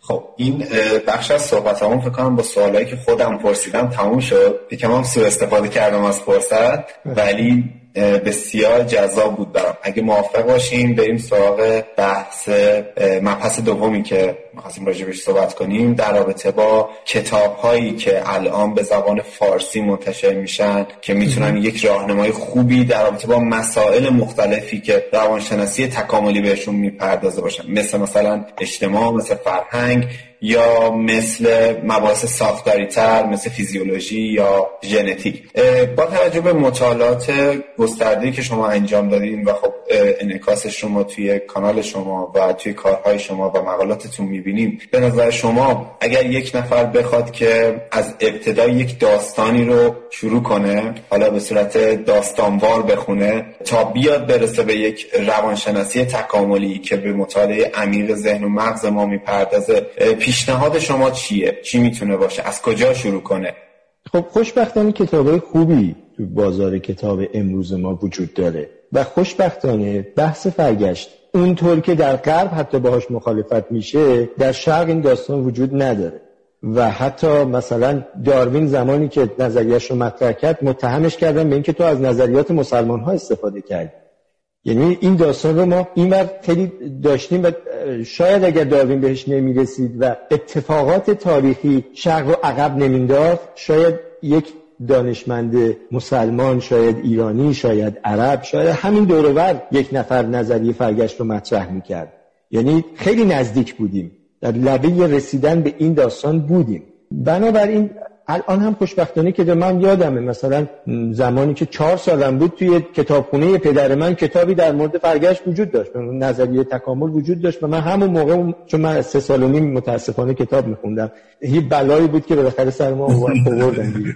[SPEAKER 1] خب این بخش از صحبت همون فکر کنم با سوالایی که خودم پرسیدم تموم شد. یکم هم سو استفاده کردم از فرصت. ولی بسیار جذاب بود برام. اگه موافق باشیم بریم سراغ بحث مبحث دومی که می‌خواستیم راجبش صحبت کنیم. در رابطه با کتاب هایی که الان به زبان فارسی منتشر میشن که می‌تونن یک راهنمای خوبی در رابطه با مسائل مختلفی که روانشناسی تکاملی بهشون می‌پردازه باشن. مثل مثلا اجتماع مثل فرهنگ یا مثل مباحث ساختاری تر مثل فیزیولوژی یا ژنتیک. با توجه به مطالعات گسترده که شما انجام دادین و خب انعکاس شما توی کانال شما و توی کارهای شما و مقالاتتون می‌بینیم به نظر شما اگر یک نفر بخواد که از ابتدا یک داستانی رو شروع کنه حالا به صورت داستانوار بخونه تا بیاد برسه به یک روانشناسی تکاملی که به مطالعه عمیق ذهن و مغز ما می‌پردازه پیشنهاد شما چیه؟ چی می‌تونه باشه؟ از کجا شروع کنه؟
[SPEAKER 2] خب خوشبختانه کتاب خوبی تو بازار کتاب امروز ما وجود داره و خوشبختانه بحث فرگشت اونطور که در غرب حتی باهاش مخالفت میشه در شرق این داستان وجود نداره. و حتی مثلا داروین زمانی که نظریش رو مطرح کرد متهمش کردن به اینکه تو از نظریات مسلمان ها استفاده کردی. یعنی این داستان رو ما این خیلی داشتیم و شاید اگر داروین بهش نمی‌رسید و اتفاقات تاریخی شرق رو عقب نمینداخت شاید یک دانشمند مسلمان شاید ایرانی شاید عرب شاید همین دورور یک نفر نظریه فرگشت رو مطرح می‌کرد. یعنی خیلی نزدیک بودیم. در لبه رسیدن به این داستان بودیم. بنابراین الان هم خوشبختانه که من یادمه. مثلا زمانی که چهار سالم بود توی کتابخونه پدر من کتابی در مورد فرگشت وجود داشت. نظریه تکامل وجود داشت و من همون موقع چون من سه سال و نیم متاسفانه کتاب میخوندم. یه بلایی بود که بالاخره سر ما آوردن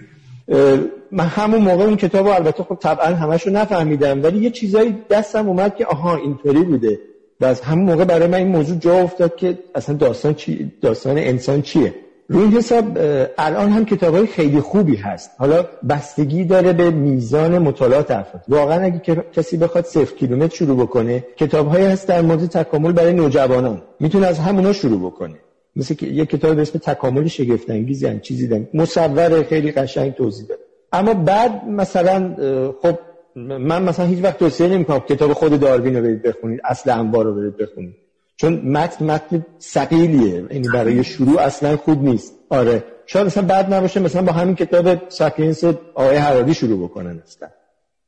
[SPEAKER 2] من همون موقع اون کتاب البته خب طبعا همش رو نفهمیدم ولی یه چیزایی دستم اومد که آها اینطوری بوده. و از همون موقع برای من این موضوع جا افتاد که اصلا داستان چی داستان انسان چیه؟ روی حساب الان هم کتاب های خیلی خوبی هست. حالا بستگی داره به میزان مطالعات افراد واقعا اگه کسی بخواد صفر کیلومتر شروع بکنه کتاب هایی هست در مورد تکامل برای نوجوانان. می‌تونه از همونا شروع بکنه. مثل که یک کتاب به اسم تکامل شگفت انگیز یعنی چیزی دارم مصور خیلی قشنگ توضیح داد اما بعد مثلا خب من مثلا هیچ وقت توصیه نمی‌کنم کتاب خود داروین رو برید بخونید اصل انبار رو برید بخونید. چون متن متن ثقیلیه. یعنی برای شروع اصلا خوب نیست. آره. شاید مثلا بعد نباشه مثلا با همین کتاب ساکینس آقای حراری شروع بکنن اصلا.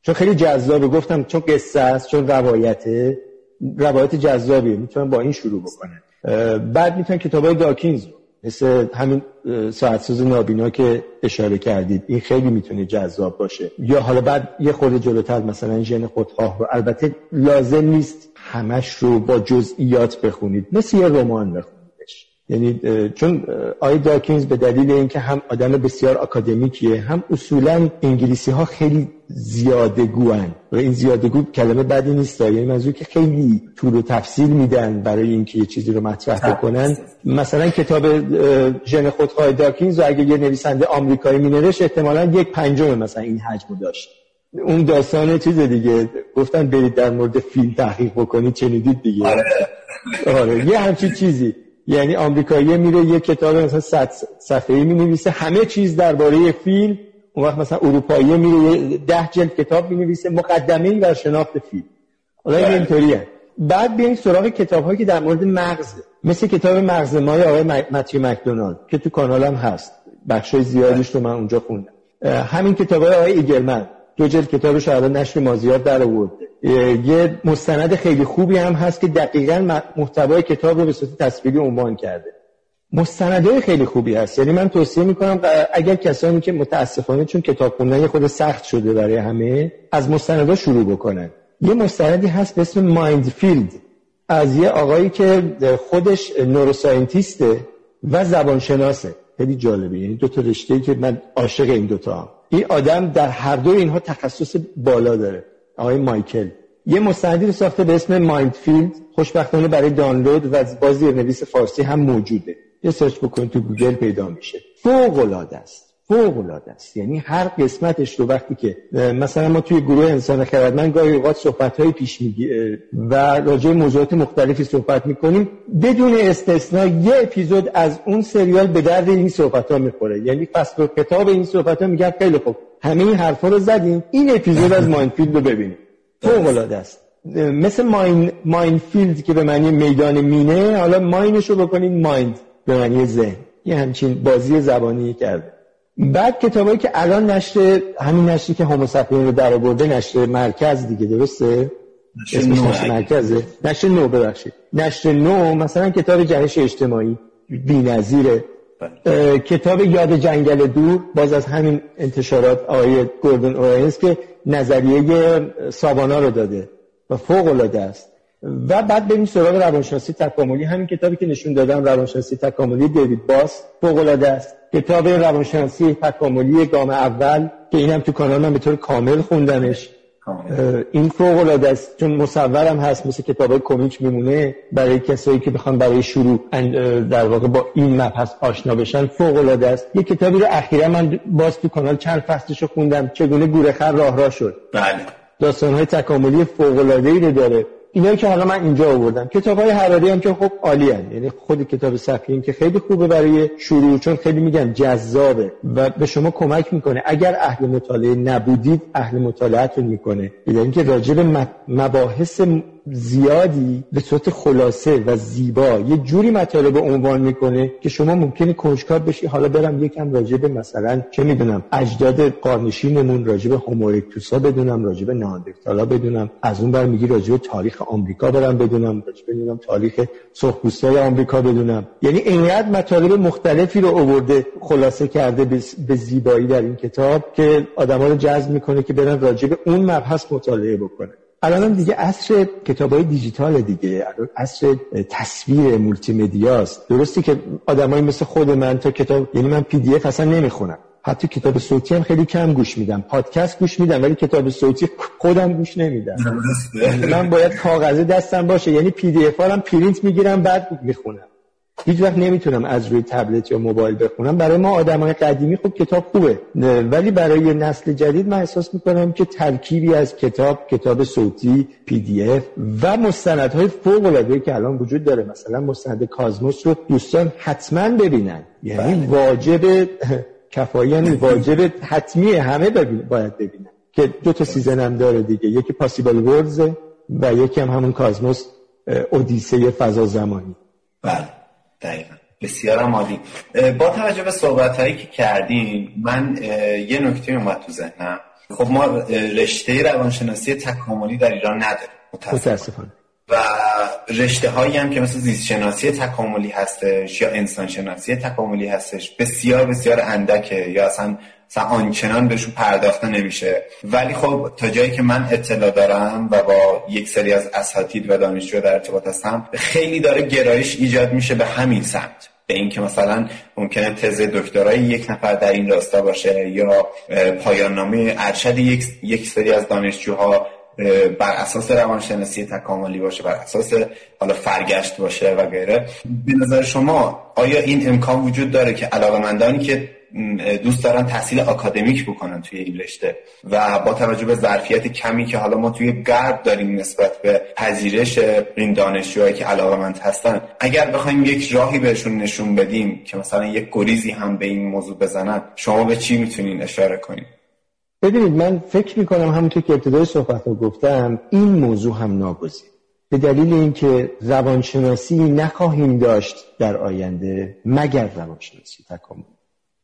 [SPEAKER 2] چون خیلی جذابه. گفتم چون قصه است چون روایته روایت جذابیه. می‌تونن با این شروع بکنن. بعد می‌تونن کتاب های داکینز مثل همین ساعتساز نابینا که اشاره کردید. این خیلی می‌تونه جذاب باشه. یا حالا بعد یه خورده جلوتر مثلا ژن خودخواه رو. البته لازم نیست همش رو با جزئیات بخونید. مثل یه رمان بخونیدش. یعنی چون آی داکینز به دلیل اینکه هم آدم بسیار اکادمیکیه هم اصولا انگلیسی ها خیلی زیاده گوان و این زیاده گو کلمه بدی نیست یعنی منظور که خیلی طول و تفصیل میدن برای اینکه یه چیزی رو مطرح بکنن. مثلا کتاب ژن خودخواه داکینز و اگه یه نویسنده آمریکایی مینوشت احتمالا یک پنجم مثلا این حجم داشت. اون داستان چیز دیگه. گفتن برید در مورد فیلم تحقیق بکنید چنیدید دیگه. آره, آره. یه همچین چیزی. یعنی آمریکایی میره یه کتاب مثلا 100 صفحه‌ای می‌نویسه. همه چیز درباره فیلم. اون وقت مثلا اروپایی میره ده جلد کتاب می‌نویسه. مقدمه ای بر شناخت فیلم. حالا این بله. اینطوریه. بعد بیاین سراغ کتاب هایی که در مورد مغز. مثل کتاب مغز مای آقای متیو مکدونالد که تو کانالم هست. بخشای زیادیش رو من اونجا خوندم. همین کتاب های آقای ایگلمن. دو جلد کتابش الان نشر مازیار در آورده یه مستند خیلی خوبی هم هست که دقیقا محتوای کتاب رو به صورت تصویری عنوان کرده. مستندهای خیلی خوبی هست. یعنی من توصیه می‌کنم اگر کسانی که متاسفانه چون کتاب خوندن خود سخت شده برای همه از مستندها شروع بکنن. یه مستندی هست به اسم Mind Field از یه آقایی که خودش neuroscientist ه و زبانشناسه. خیلی جالبه. یعنی دو تا رشته که من عاشق این دوتا هم. این آدم در هر دو اینها تخصص بالا داره. آقای مایکل. یه مستندی رو ساخته به اسم Mind Field. خوشبختانه برای دانلود و با زیرنویس فارسی هم موجوده. یه سرچ بکنید تو گوگل پیدا میشه. فوق العاده است. فوق العاده است. یعنی هر قسمتش رو وقتی که مثلا ما توی گروه انسان خردمند گاهی اوقات صحبت هایی پیش میاد و راجع موضوعات مختلفی صحبت می‌کنیم بدون استثنا یه اپیزود از اون سریال به درد این صحبت ها می‌خوره. یعنی فصل الخطاب این صحبت ها میگن خیلی خوب. همه این حرفا رو زدیم. این اپیزود از Mind Field رو ببینیم. فوق العاده است مثل ماین minefield که به معنی میدان مینه حالا mine ش رو بکنید mind به معنی ذهن. یه همچین بازی زبانی کرده. بعد کتابایی که الان نشر همین نشری که هوموساپین رو در آورده نشر مرکز دیگه درسته؟ نشر نو. مرکزه. نشر نو ببخشید. نشر نو مثلا کتاب جهش اجتماعی بی‌نظیره. بله. کتاب یاد جنگل دور باز از همین انتشارات آقای گوردن اورینز که نظریه سابانا رو داده و فوق العاده است. و بعد بریم سراغ روانشناسی تکاملی. همین کتابی که نشون دادم روانشناسی تکاملی دیوید باس فوق است. کتاب روانشناسی تکاملی گام اول که اینم تو کانال من به طور کامل خوندمش. این فوق العاده است چون مصورم هست مثل کتاب کمیک میمونه. برای کسایی که بخوان برای شروع در واقع با این مبحث آشنا بشن فوق العاده است. یه کتابی رو اخیرا من باز تو کانال چند فصلش رو خوندم چگونه گورخر راه راه شد.
[SPEAKER 1] بله.
[SPEAKER 2] داستان های تکاملی فوق العاده ای رو داره. اینا که حالا من اینجا آوردم. کتاب های حراری هم که خب عالی هن. یعنی خود کتاب صفحیم که خیلی خوبه برای شروع چون خیلی میگم جذابه و به شما کمک می‌کنه. اگر اهل مطالعه نبودید اهل مطالعتون می‌کنه. یعنی اینکه راجع به مباحث زیادی به صورت خلاصه و زیبا یه جوری مطالب عنوان می‌کنه که شما ممکنه کنجکاو بشی. حالا برم یکم راجع به مثلا چه می‌دونم اجداد قارنشینمون راجع به هومورکتوسا بدونم راجع به ناندرتالا بدونم از اون بر میگی راجع به تاریخ آمریکا برم بدونم راجع بدونم تاریخ سرخپوستای آمریکا بدونم. یعنی اینقدر مطالب مختلفی رو آورده خلاصه کرده به زیبایی در این کتاب که آدما رو جذب می‌کنه که برن راجع به اون مبحث مطالعه بکنه الان دیگه عصر کتاب های دیجیتال دیگه عصر تصویر مولتی مدیاست درستی که آدمایی مثل خود من تا کتاب یعنی من PDF اصلا نمی‌خونم. حتی کتاب صوتی هم خیلی کم گوش میدم. پادکست گوش میدم ولی کتاب صوتی خودم گوش نمیدم. من باید کاغذه دستم باشه. یعنی PDF هم پرینت می‌گیرم بعد می‌خونم. هیچ وقت نمی‌تونم از روی تبلت یا موبایل بخونم. برای ما آدمای قدیمی خب کتاب خوبه. ولی برای نسل جدید من احساس می‌کنم که ترکیبی از کتاب کتاب صوتی PDF و مستندهای فوق العاده که الان وجود داره مثلا مستند Cosmos رو دوستان حتما ببینن. یعنی بله. واجب کفایی یعنی واجب حتمی همه باید ببینن. که دو تا season هم داره دیگه. یکی Possible Worlds و یکی هم همون Cosmos اودیسه فضا زمانی.
[SPEAKER 1] بله. دقیقا. بسیار عالی. با توجه به صحبت هایی که کردیم من یه نکته اومد تو ذهنم. خب ما رشته روانشناسی تکاملی در ایران نداریم.
[SPEAKER 2] متاسفانه.
[SPEAKER 1] و رشته هایی هم که مثل زیست شناسی تکاملی هستش یا انسان شناسی تکاملی هستش بسیار بسیار اندکه یا اصلا مثلا آنچنان بهشون پرداخته نمیشه. ولی خب تا جایی که من اطلاع دارم و با یک سری از اساتید و دانشجو در ارتباط هستم خیلی داره گرایش ایجاد میشه به همین سمت. به اینکه مثلا ممکنه تز دکترای یک نفر در این راستا باشه یا پایان نامه ارشد یک, یک سری از دانشجوها بر اساس روانشناسی تکاملی باشه بر اساس حالا فرگشت باشه و غیره. به نظر شما آیا این امکان وجود داره که علاقمندانی که دوست دارن تحصیل آکادمیک بکنن توی این رشته و با توجه به ظرفیت کمی که حالا ما توی غرب داریم نسبت به پذیرش این دانشجوهایی که علاقمند هستن اگر بخوایم یک راهی بهشون نشون بدیم که مثلا یک گریزی هم به این موضوع بزنن شما به چی می‌تونین اشاره کنید
[SPEAKER 2] ببینید من فکر می‌کنم همونطور که ابتدای صحبت رو گفتم این موضوع هم ناگزیر. به دلیل اینکه روانشناسی نخواهیم داشت در آینده مگر روانشناسی تکامل.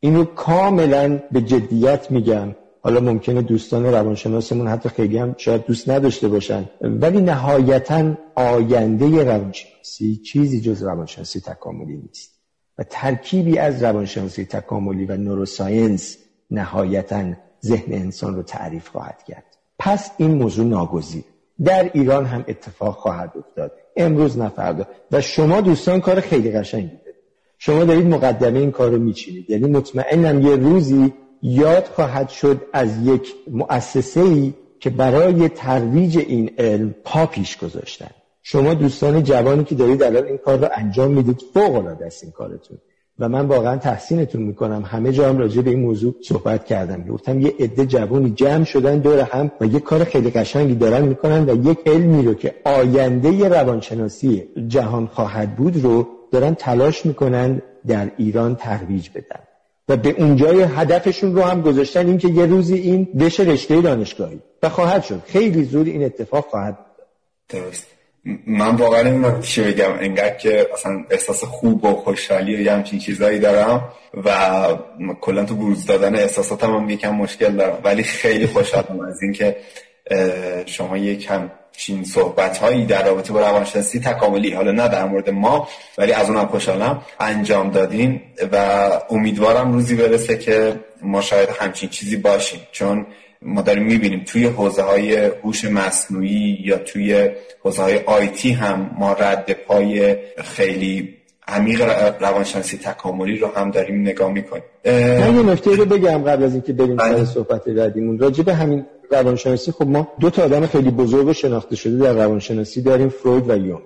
[SPEAKER 2] اینو کاملا به جدیت میگم. حالا ممکنه دوستان روانشناسمون حتی خیلی هم شاید دوست نداشته باشن ولی نهایتا آینده روانشناسی چیزی جز روانشناسی تکاملی نیست. و ترکیبی از روانشناسی تکاملی و نوروساینس نهایتا ذهن انسان رو تعریف خواهد کرد. پس این موضوع ناگزیر. در ایران هم اتفاق خواهد افتاد. امروز نفردا و شما دوستان کار خیلی قشنگی شما دارید مقدمه این کار رو میچینید. یعنی مطمئنم یه روزی یاد خواهد شد از یک مؤسسه ای که برای ترویج این علم پا پیش گذاشتن. شما دوستان جوانی که دارید الان این کار رو انجام می‌دید فوق العاده است این کارتون. و من واقعا تحسینتون می‌کنم. همه جا هم راجع به این موضوع صحبت کردم گفتم یه عده جوانی جمع شدن دور هم و یه کار خیلی قشنگی دارن می‌کنن و یک علمی رو که آینده روانشناسی جهان خواهد بود رو دارن تلاش می‌کنن در ایران ترویج بدن. و به اونجای هدفشون رو هم گذاشتن اینکه یه روزی این بشه رشته دانشگاهی. و خواهد شد. خیلی زود این اتفاق خواهد
[SPEAKER 1] درست. من واقعا این چی بگم انگار که اصلا احساس خوب و خوشحالی و یه همچین چیزایی دارم و کلا تو بروز دادن احساساتم هم یکم مشکل دارم. ولی خیلی خوشحالم از اینکه شما یکم چین صحبت هایی در رابطه با روانشناسی تکاملی حالا نه در مورد ما ولی از اونم خوشحالم انجام دادین و امیدوارم روزی برسه که ما شاید همچین چیزی باشیم. چون ما داریم می‌بینیم توی حوزه های هوش مصنوعی یا توی حوزه های آیتی هم ما رد پای خیلی عمیق روانشناسی تکاملی رو هم داریم نگاه می‌کنیم
[SPEAKER 2] من یه نکته رو بگم قبل از اینکه بریم سر بله. صحبت بعدیمون راجع به همین روانشناسی خب ما دو تا آدم خیلی بزرگ و شناخته شده در روانشناسی داریم فروید و یونگ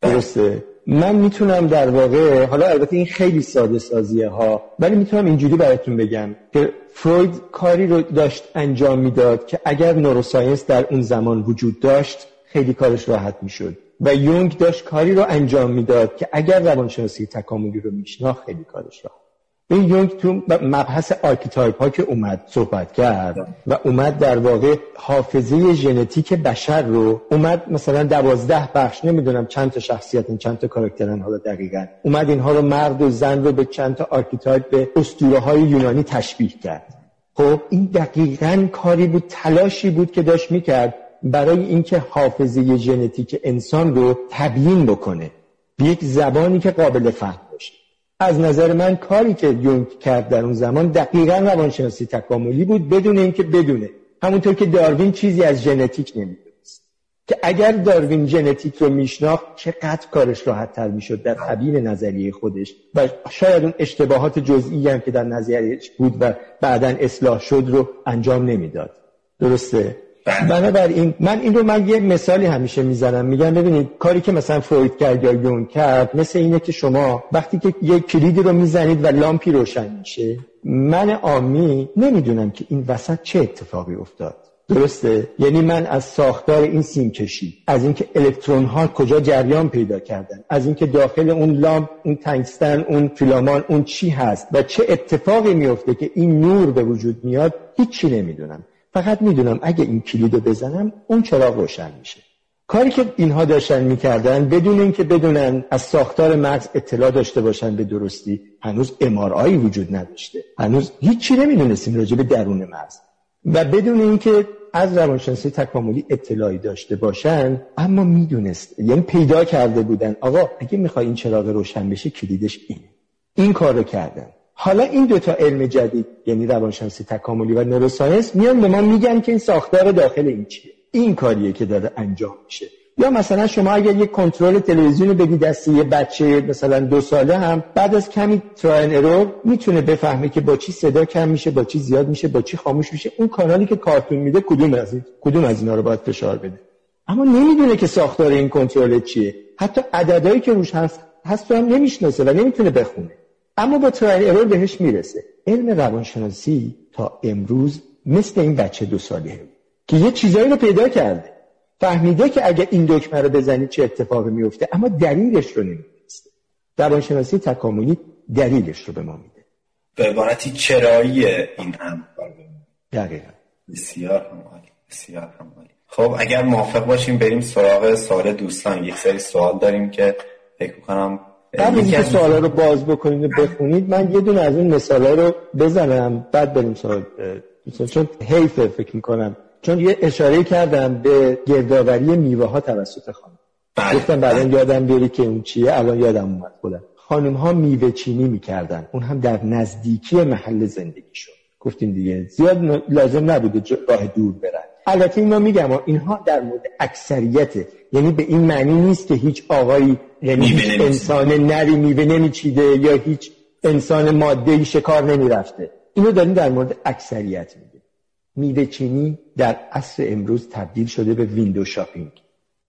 [SPEAKER 2] بله. درسته من می‌تونم در واقع حالا البته این خیلی ساده سازیه ها ولی می‌تونم اینجوری براتون بگم که فروید کاری رو داشت انجام می‌داد که اگر نوروساینس در اون زمان وجود داشت خیلی کارش راحت می‌شد. و یونگ داشت کاری رو انجام می‌داد که اگر روانشناسی تکاملی رو میشناخت خیلی کارش راحت این یونگ تو مبحث archetype ها که اومد صحبت کرد و اومد در واقع حافظه ژنتیک بشر رو اومد مثلا دوازده بخش نمی‌دونم چند تا شخصیت چند تا کاراکترن حالا دقیقا. اومد اینها رو مرد و زن رو به چند تا archetype به اسطوره های یونانی تشبیه کرد. خب این دقیقا کاری بود تلاشی بود که داشت می‌کرد برای اینکه حافظه ژنتیک انسان رو تبیین بکنه. به یک زبانی که قابل فهم. از نظر من کاری که یونگ کرد در اون زمان دقیقا روانشناسی تکاملی بود بدون اینکه بدونه. همونطور که داروین چیزی از ژنتیک نمی‌دونست. که اگر داروین ژنتیک رو میشناخت چقدر کارش راحت تر می‌شد در تبیین نظریه خودش و شاید اون اشتباهات جزئی هم که در نظریهش بود و بعدا اصلاح شد رو انجام نمی‌داد. درسته. بنابراین من این رو من یه مثالی همیشه می‌زنم. میگم ببینید کاری که مثلا فروید کرد یا یون کرد مثل اینه که شما وقتی که یه کلیدی رو می‌زنید و لامپی روشن میشه من آمی نمی‌دونم که این وسط چه اتفاقی افتاد. درسته؟ یعنی من از ساختار این سیم کشی از اینکه الکترون ها کجا جریان پیدا کردن. از اینکه داخل اون لامپ اون تنگستن اون فیلامان اون چی هست و چه اتفاقی میفته که این نور به وجود میاد هیچی نمی‌دونم. فقط می‌دونم اگه این کلید رو بزنم اون چراغ روشن میشه. کاری که اینها داشتن می‌کردن بدون اینکه بدونن از ساختار مغز اطلاع داشته باشن به درستی هنوز امارایی وجود نداشته. هنوز هیچی نمی‌دونستیم راجع به درون مغز. و بدون اینکه از روانشناسی تکاملی اطلاعی داشته باشن اما می‌دونست. یعنی پیدا کرده بودن. آقا اگه می‌خوای این چراغ روشن بشه کلیدش اینه. این کار رو کردن. حالا این دوتا علم جدید یعنی روانشناسی تکاملی و نوروساینس میان به ما میگن که این ساختار داخل این چیه. این کاریه که داره انجام میشه. یا مثلا شما اگر یک کنترل تلویزیون بدی دست یه بچه مثلا دو ساله هم بعد از کمی تراین ارور می‌تونه بفهمه که با چی صدا کم میشه با چی زیاد میشه با چی خاموش میشه. اون کانالی که کارتون میده کدوم از این کدوم از اینا رو باید فشار بده. اما نمی‌دونه که ساختار این کنترل چیه. حتی عددهایی که روش هست هست هم نمی‌شناسه و نمی‌تونه بخونه. اما با تراین ارور بهش می‌رسه. علم روانشناسی تا امروز مثل این بچه دو ساله که یه چیزایی رو پیدا کرده. فهمیده که اگر این دکمه رو بزنی چه اتفاقی میفته اما دلیلش رو نمی‌دونسته. روانشناسی تکاملی دلیلش رو به ما میده.
[SPEAKER 1] به عبارتی چرایی این امر.
[SPEAKER 2] دقیقا.
[SPEAKER 1] بسیار هم بسیار هم خب اگر موافق باشیم بریم سراغ سوال دوستان. یک سری سوال داریم که فکر کنم
[SPEAKER 2] قبل اینکه سوالا رو باز بکنید و بخونید من یه دونه از این مثالا رو بزنم. بعد بریم سوال. چون حیفه فکر می‌کنم. چون یه اشاره کردم به گردآوری میوه ها توسط خانم. بله. گفتم بعدا بله. یادم بیاری که اون چیه الان یادم اومد. خودم خانم ها میوه چینی می‌کردن. اون هم در نزدیکی محل زندگیشون. گفتیم دیگه زیاد لازم نبوده راه دور برن. البته اینا میگم اینها در مورد اکثریته یعنی به این معنی نیست که هیچ آقایی یعنی هیچ انسان نری میوه نمیچیده یا هیچ انسان ماده شکار نمی‌رفته. اینو داریم در مورد اکثریت میگه میوه چینی در عصر امروز تبدیل شده به ویندو شاپینگ.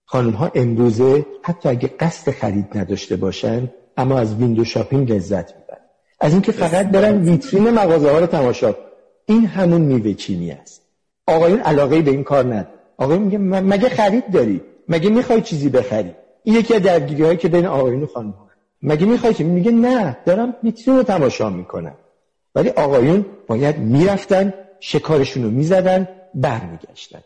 [SPEAKER 2] خانم ها امروزه حتی اگه قصد خرید نداشته باشن اما از ویندو شاپینگ لذت می‌برن. از اینکه فقط برن ویترین مغازه ها رو تماشا این همون میوه چینی است. آقایون علاقه به این کار نداره آقایون میگه مگه خرید داری؟ مگه می‌خوای چیزی بخری؟ این یکی از درگیری هایی که بین آقایون و خانم مگه می‌خوای که میگه نه دارم ویترین رو تماشا می‌کنم. ولی آقایون باید می‌رفتن شکارشون رو می‌زدن برمیگشتن.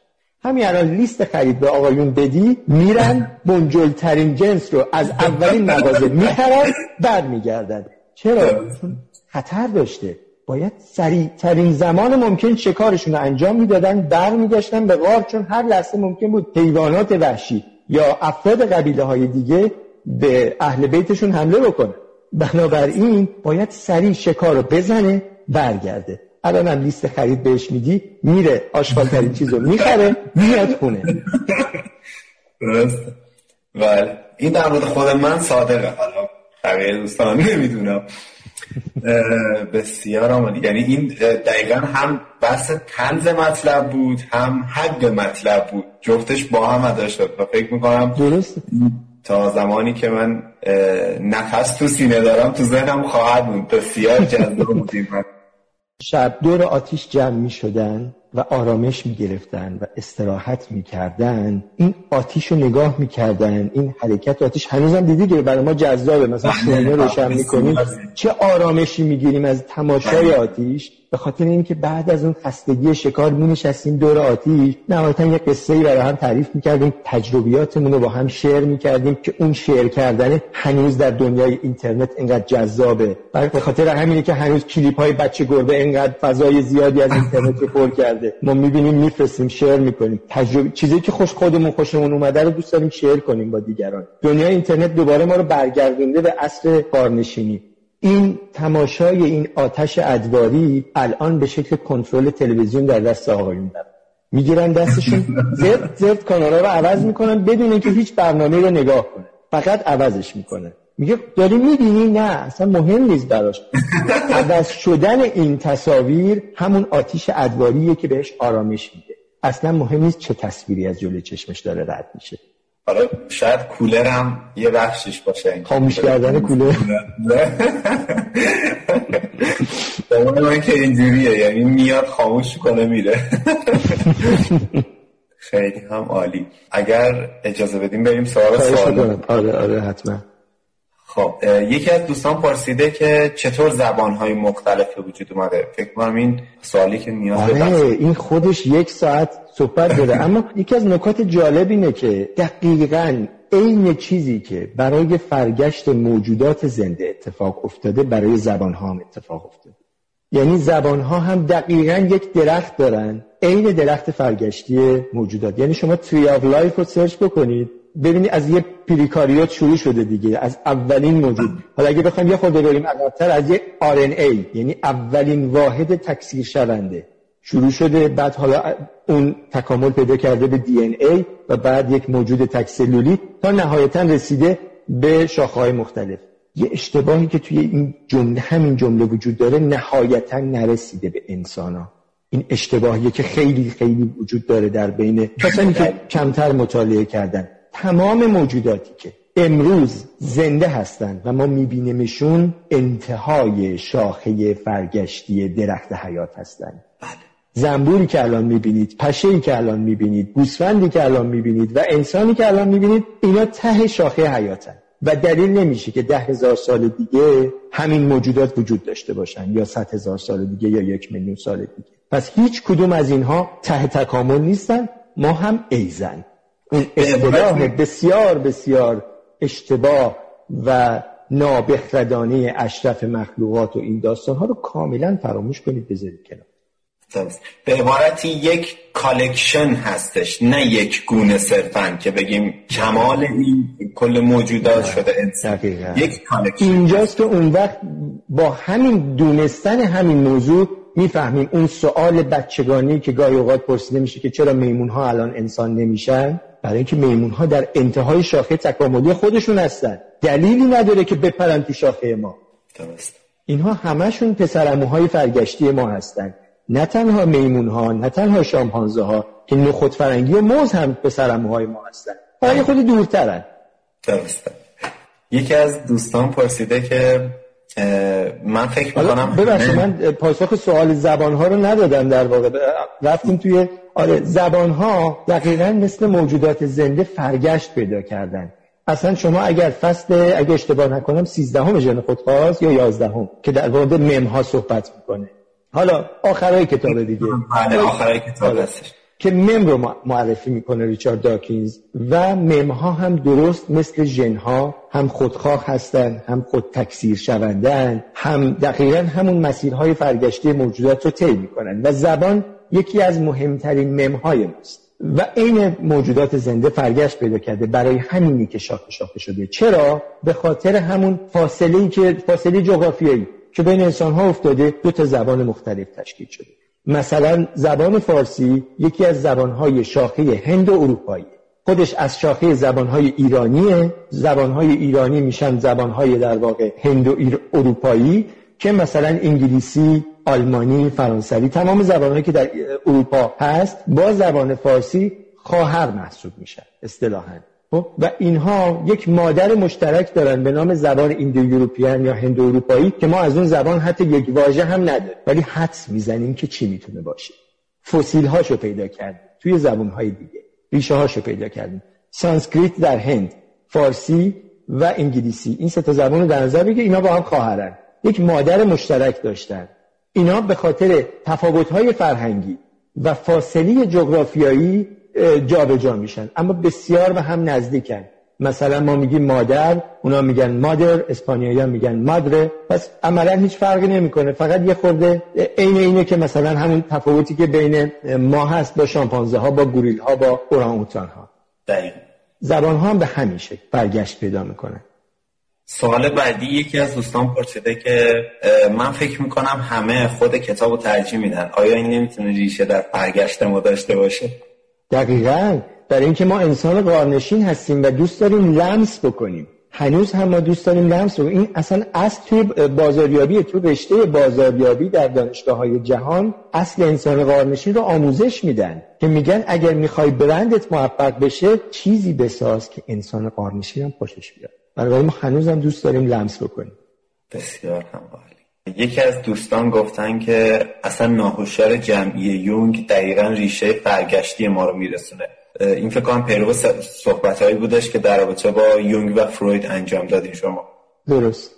[SPEAKER 2] همین الان لیست خرید به آقایون بدی میرن بنجلترین جنس رو از اولین مغازه می‌خرن برمیگردن. چرا؟ خطر داشته. باید سریع ترین زمان ممکن شکارشون رو انجام می‌دادن برمیگشتن به غار چون هر لحظه ممکن بود حیوانات وحشی یا افراد قبیله های دیگه به اهل بیتشون حمله بکنه بنابراین باید سریع شکار رو بزنه برگرده. الان هم لیست خرید بهش میدی میره آشغال ترین چیز رو می‌خره میاد خونه.
[SPEAKER 1] درست این در مورد خود من صادقه. حالا بقیه دوستان نمی‌دونم. بسیار آمالی یعنی این دقیقا هم بحث تنز مطلب بود هم حق مطلب بود. جفتش با هم ادا شد و فکر می‌کنم
[SPEAKER 2] درست
[SPEAKER 1] تا زمانی که من نفس تو سینه دارم تو ذهنم خواهد بود. بسیار جذاب بود
[SPEAKER 2] شب دور آتیش جمع می شدن و آرامش می گرفتن و استراحت می کردن این آتیش رو نگاه می کردن این حرکت آتیش هنوزم دیدی که برای ما جذابه. مثلا شونه بله، روشن می کنیم چه آرامشی می گیریم از تماشای بله. آتیش. به خاطر اینکه بعد از اون خستگی شکار می نشستیم دور آتیش نهایتا یه قصه ای برای هم تعریف می‌کردیم تجربیاتمون رو با هم شیر می‌کردیم که اون شیر کردن هنوز در دنیای اینترنت اینقدر جذابه. به خاطر همینه که هنوز کلیپ های بچه گربه اینقدر فضای زیادی از اینترنت رو پر کرده. ما می‌بینیم میفرستیم شیر می‌کنیم. تجربه چیزی که خوش خودمون خوشمون اومده رو دوست داریم شیر کنیم با دیگران. دنیای اینترنت دوباره ما رو برگردونده به عصر کارنشینی. این تماشای این آتش ادواری الان به شکل کنترل تلویزیون در دست آقایون می‌گیرن دستشون زرد زرد کانالا رو عوض می‌کنن بدون اینکه هیچ برنامه رو نگاه کنه. فقط عوضش می‌کنه. میگه داری می‌بینی؟ نه اصلا مهم نیست براش. عوض شدن این تصاویر همون آتیش ادواریه که بهش آرامش میده. اصلا مهم نیست چه تصویری از جلوی چشمش داره رد میشه.
[SPEAKER 1] حالا شاید کولر هم یه بخشش باشه.
[SPEAKER 2] خاموش کردن کولر.
[SPEAKER 1] من که اینجوریه یعنی میاد خاموش کنه میره. خیلی هم عالی. اگر اجازه بدیم بریم سوال. سوال
[SPEAKER 2] آره آره حتما.
[SPEAKER 1] خب یکی از دوستان پرسیده که چطور زبانهای مختلف به وجود اومده؟ فکر کنم این سوالی که نیاز
[SPEAKER 2] آره این خودش یک ساعت صحبت داره اما یکی از نکات جالب اینه که دقیقا عین چیزی که برای فرگشت موجودات زنده اتفاق افتاده برای زبانها هم اتفاق افتاده. یعنی زبانها هم دقیقا یک درخت دارن عین درخت فرگشتی موجودات. یعنی شما tree of life رو search بکنید ببینید از یه prokaryote شروع شده دیگه از اولین موجود. حالا اگه بخوایم یه خورده بریم عقب‌تر از یه RNA یعنی اولین واحد تکثیر شونده. شروع شده بعد حالا اون تکامل پیدا کرده به دی و بعد یک موجود تکسلولی تا نهایتا رسیده به شاخه‌های مختلف یه اشتباهی که توی این جمله همین جمله وجود داره نهایتا نرسیده به انسان ها. این اشتباهیه که خیلی خیلی وجود داره در بین کسانی که کمتر مطالعه کردن تمام موجوداتی که امروز زنده هستند و ما میبینیمشون انتهای شاخه فرگشتی درخت حیات هستند بله. زنبوری که الان می‌بینید پشه که الان می‌بینید گوسفندی که الان می‌بینید و انسانی که الان می‌بینید اینا ته شاخه حیاتن. و دلیل نمیشه که ده هزار سال دیگه همین موجودات وجود داشته باشن یا صد هزار سال دیگه یا یک میلیون سال دیگه. پس هیچ کدوم از اینها ته تکامل نیستن. ما هم ایضا. اصطلاح بسیار بسیار اشتباه و نابخردانه اشرف مخلوقات و این داستان ها رو کاملا فراموش کنید بذارید کنار.
[SPEAKER 1] به عبارتی یک collection هستش نه یک گونه صرفا که بگیم کمال این کل موجودات شده انسان. یک collection.
[SPEAKER 2] اینجاست که اون وقت با همین دونستن همین موضوع می‌فهمیم. اون سوال بچگانه‌ای که گاهی اوقات پرسیده میشه که چرا میمون ها الان انسان نمیشن؟ برای اینکه میمون ها در انتهای شاخه تکاملی خودشون هستن. دلیلی نداره که بپرن تو شاخه ما. درست. اینها همشون پسرعموهای فرگشتی ما هستن. نه تنها میمون ها نه تنها شامپانزه ها که نخود فرنگی و موز هم پسرعموهای ما هستن. برای خود دورترن.
[SPEAKER 1] درسته. یکی از دوستان پرسیده که من فکر می‌کنم
[SPEAKER 2] ببخشید من پاسخ سوال زبان ها رو ندادم در واقع. رفتیم توی آره زبان ها دقیقا مثل موجودات زنده فرگشت پیدا کردن. اصلا شما اگر فصل اگر اشتباه نکنم 13 همه ژن خودخواست یا 11 هم که در مورد مم ها صحبت می‌کنه. حالا آخرای کتاب دیگه.
[SPEAKER 1] بله آخرای کتاب آره. هستش.
[SPEAKER 2] که مم رو معرفی می‌کنه ریچارد داکینز و مم ها هم درست مثل ژن ها هم خودخواه هستن هم خود تکثیر شوندن هم دقیقا همون مسیرهای فرگشتی موجودات رو طی می‌کنن و زبان یکی از مهمترین ممهای ماست. و این موجودات زنده فرگشت پیدا کرده برای همینی که شاخه شاخه شده. چرا؟ به خاطر همون فاصله ای که فاصله جغرافیایی. که بین انسان ها افتاده دو تا زبان مختلف تشکیل شده. مثلا زبان فارسی یکی از زبانهای شاخه هند و اروپایی. خودش از شاخه زبانهای ایرانیه. زبانهای ایرانی میشن زبانهای در واقع هند و اروپایی که مثلا انگلیسی آلمانی فرانسوی تمام زبانهایی که در اروپا هست با زبان فارسی خواهر محسوب میشن اصطلاحا؟ و اینها یک مادر مشترک دارن به نام زبان ایندو یا هندو اروپایی که ما از اون زبان حتی یک واژه هم نداریم. ولی حدس می‌زنیم که چی می‌تونه باشه. فسیل هاشو پیدا کردیم توی زبان های دیگه. ریشه هاشو پیدا کردیم. سانسکریت در هند فارسی و انگلیسی. این سه تا زبان رو در نظر بگیر اینا با هم خواهرن. یک مادر مشترک داشتن. اینا به خاطر تفاوت‌های فرهنگی و فاصله جغرافیایی جابجا میشن. اما بسیار به هم نزدیکن. مثلا ما میگیم مادر اونا میگن mother اسپانیایی میگن madre. پس عملا هیچ فرقی نمی‌کنه. فقط یه خورده عین اینه که مثلا همون تفاوتی که بین ما هست با شامپانزه ها با گوریل ها با اوران ها زبان ها هم به همین شکل برگشت پیدا می‌کنه
[SPEAKER 1] سوال بعدی یکی از دوستان پرسیده که من فکر می‌کنم همه خود کتاب رو ترجیح میدن. آیا این نمی‌تونه ریشه در برگشت ما داشته باشه؟
[SPEAKER 2] دقیقا. برای اینکه ما انسان قارنشین هستیم و دوست داریم لمس بکنیم. هنوز هم ما دوست داریم لمس رو این اصلا اصل توی بازاریابی تو رشته بازاریابی در دانشگاه های جهان اصل انسان قارنشین رو آموزش میدن که میگن اگر می‌خوای برندت موفق بشه چیزی بساز که انسان قارنشین هم خوشش بیاد. برای ما هنوز هم دوست داریم لمس بکنیم.
[SPEAKER 1] بسیار هم یکی از دوستان گفتن که اصلا ناهوشیار جمعی یونگ دقیقا ریشه برگشتی ما رو میرسونه. این فکر کنم پیرو صحبت بودش که در رابطه با یونگ و فروید انجام دادین شما.
[SPEAKER 2] درست.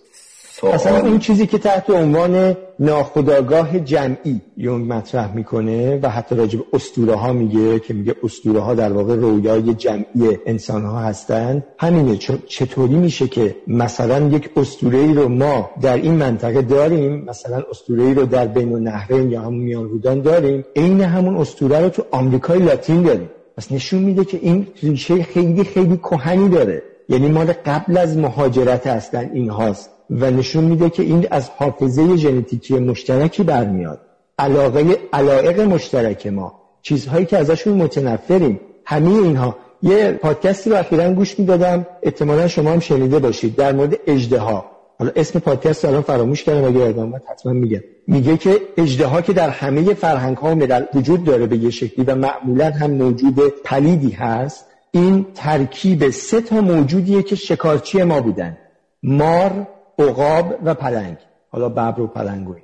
[SPEAKER 2] اصلا این چیزی که تحت عنوان ناخداگاه جمعی یونگ مطرح می‌کنه و حتی راجب اسطوره ها میگه که میگه اسطوره ها در واقع رویای جمعی انسان ها هستند همینه چطوری میشه که مثلا یک اسطوره ای رو ما در این منطقه داریم مثلا اسطوره ای رو در بین النهرین یا همون میان رودان داریم عین همون اسطوره رو تو آمریکای لاتین داریم. پس نشون میده که این ریشه خیلی خیلی کهنی داره. یعنی مال قبل از مهاجرت هستن این هاست و نشون میده که این از حافظه ژنتیکی مشترکی برمیاد. علاقه علایق مشترک ما. چیزهایی که ازشون متنفریم. همه اینها. یه پادکستی رو اخیرا گوش می‌دادم. احتمالا شما هم شنیده باشید. در مورد اجدها حالا اسم پادکست الان فراموش کردم. اگه یادم حتما میگم. میگه که اجدها که در همه فرهنگ ها وجود داره به یه شکلی و معمولا هم موجود پلیدی هست این ترکیب سه تا موجودیه که شکارچی ما بودن. مار عقاب و پلنگ. حالا ببر و پلنگ و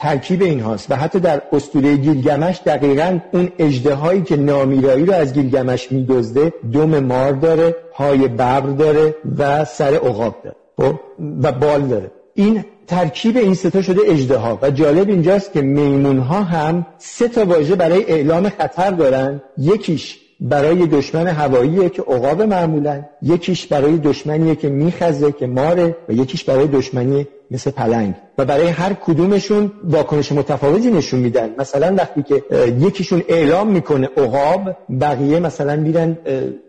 [SPEAKER 2] ترکیب این هاست و حتی در اسطوره گیلگمش دقیقا اون اژدها که نامیرایی رو از گیلگمش میدزده دم مار داره پای ببر داره و سر عقاب داره. خب؟ و بال داره. این ترکیب این سه تا شده اژدها و جالب اینجاست که میمون ها هم سه تا واژه برای اعلام خطر دارن. یکیش برای دشمن هواییه که عقاب معمولا. یکیش برای دشمنیه که میخزه که ماره و یکیش برای دشمنی مثل پلنگ. و برای هر کدومشون واکنش متفاوتی نشون میدن. مثلا وقتی که یکیشون اعلام می‌کنه عقاب بقیه مثلا میرن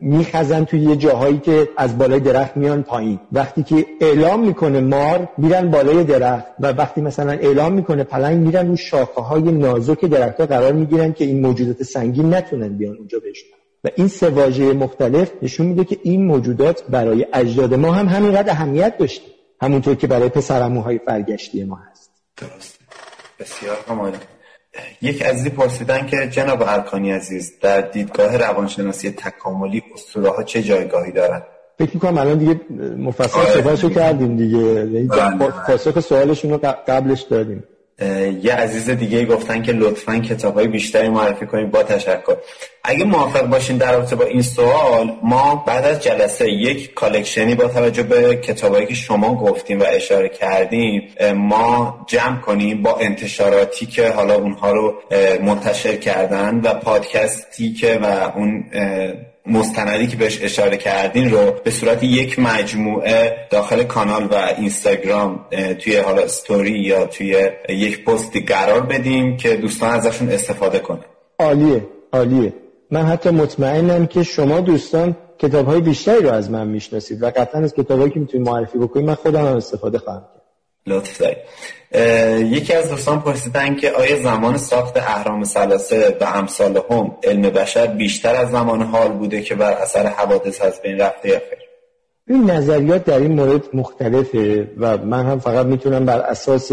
[SPEAKER 2] میخزن توی یه جاهایی که از بالای درخت میان پایین. وقتی که اعلام می‌کنه مار میرن بالای درخت. و وقتی مثلا اعلام می‌کنه پلنگ میرن رو شاخه های نازک درخت ها قرار می‌گیرن که این موجودات سنگین نتونن بیان اونجا بشن و این سه واژه مختلف نشون میده که این موجودات برای اجداد ما هم همینقدر اهمیت داشته. همونطور که برای پسرموهای فرگشتی ما هست.
[SPEAKER 1] درست بسیار کاملا یک عزیزی پرسیدن که جناب ارکانی عزیز در دیدگاه روانشناسی تکاملی اسطوره ها چه جایگاهی دارند
[SPEAKER 2] فکر می‌کنم الان دیگه مفصل آره، صحبتشو کردیم دیگه. یعنی بله. پاسخ سوالشون رو قبلش دادیم.
[SPEAKER 1] یه عزیز دیگه گفتن که لطفا کتاب های بیشتری معرفی کنید با تشکر. اگه موافق باشین در رابطه با این سوال ما بعد از جلسه یک کالکشنی با توجه به کتابایی که شما گفتیم و اشاره کردیم ما جمع کنیم با انتشاراتی که حالا اونها رو منتشر کردن و پادکستی که و اون مستندی که بهش اشاره کردین رو به صورت یک مجموعه داخل کانال و اینستاگرام توی حالا استوری یا توی یک پستی قرار بدیم که دوستان ازشون استفاده کنن.
[SPEAKER 2] عالیه عالیه. من حتی مطمئنم که شما دوستان کتاب های بیشتری رو از من می‌شناسید و قطعا از کتابایی که می‌تونید معرفی بکنید من خودم هم استفاده خواهم کرد.
[SPEAKER 1] لطف دارید. یکی از دوستان پرسیدن که آیا زمان ساخت اهرام سلاسه و امثال هم علم بشر بیشتر از زمان حال بوده که بر اثر حوادث از بین رفته یا خیر؟
[SPEAKER 2] این نظریات در این مورد مختلفه و من هم فقط می‌تونم بر اساس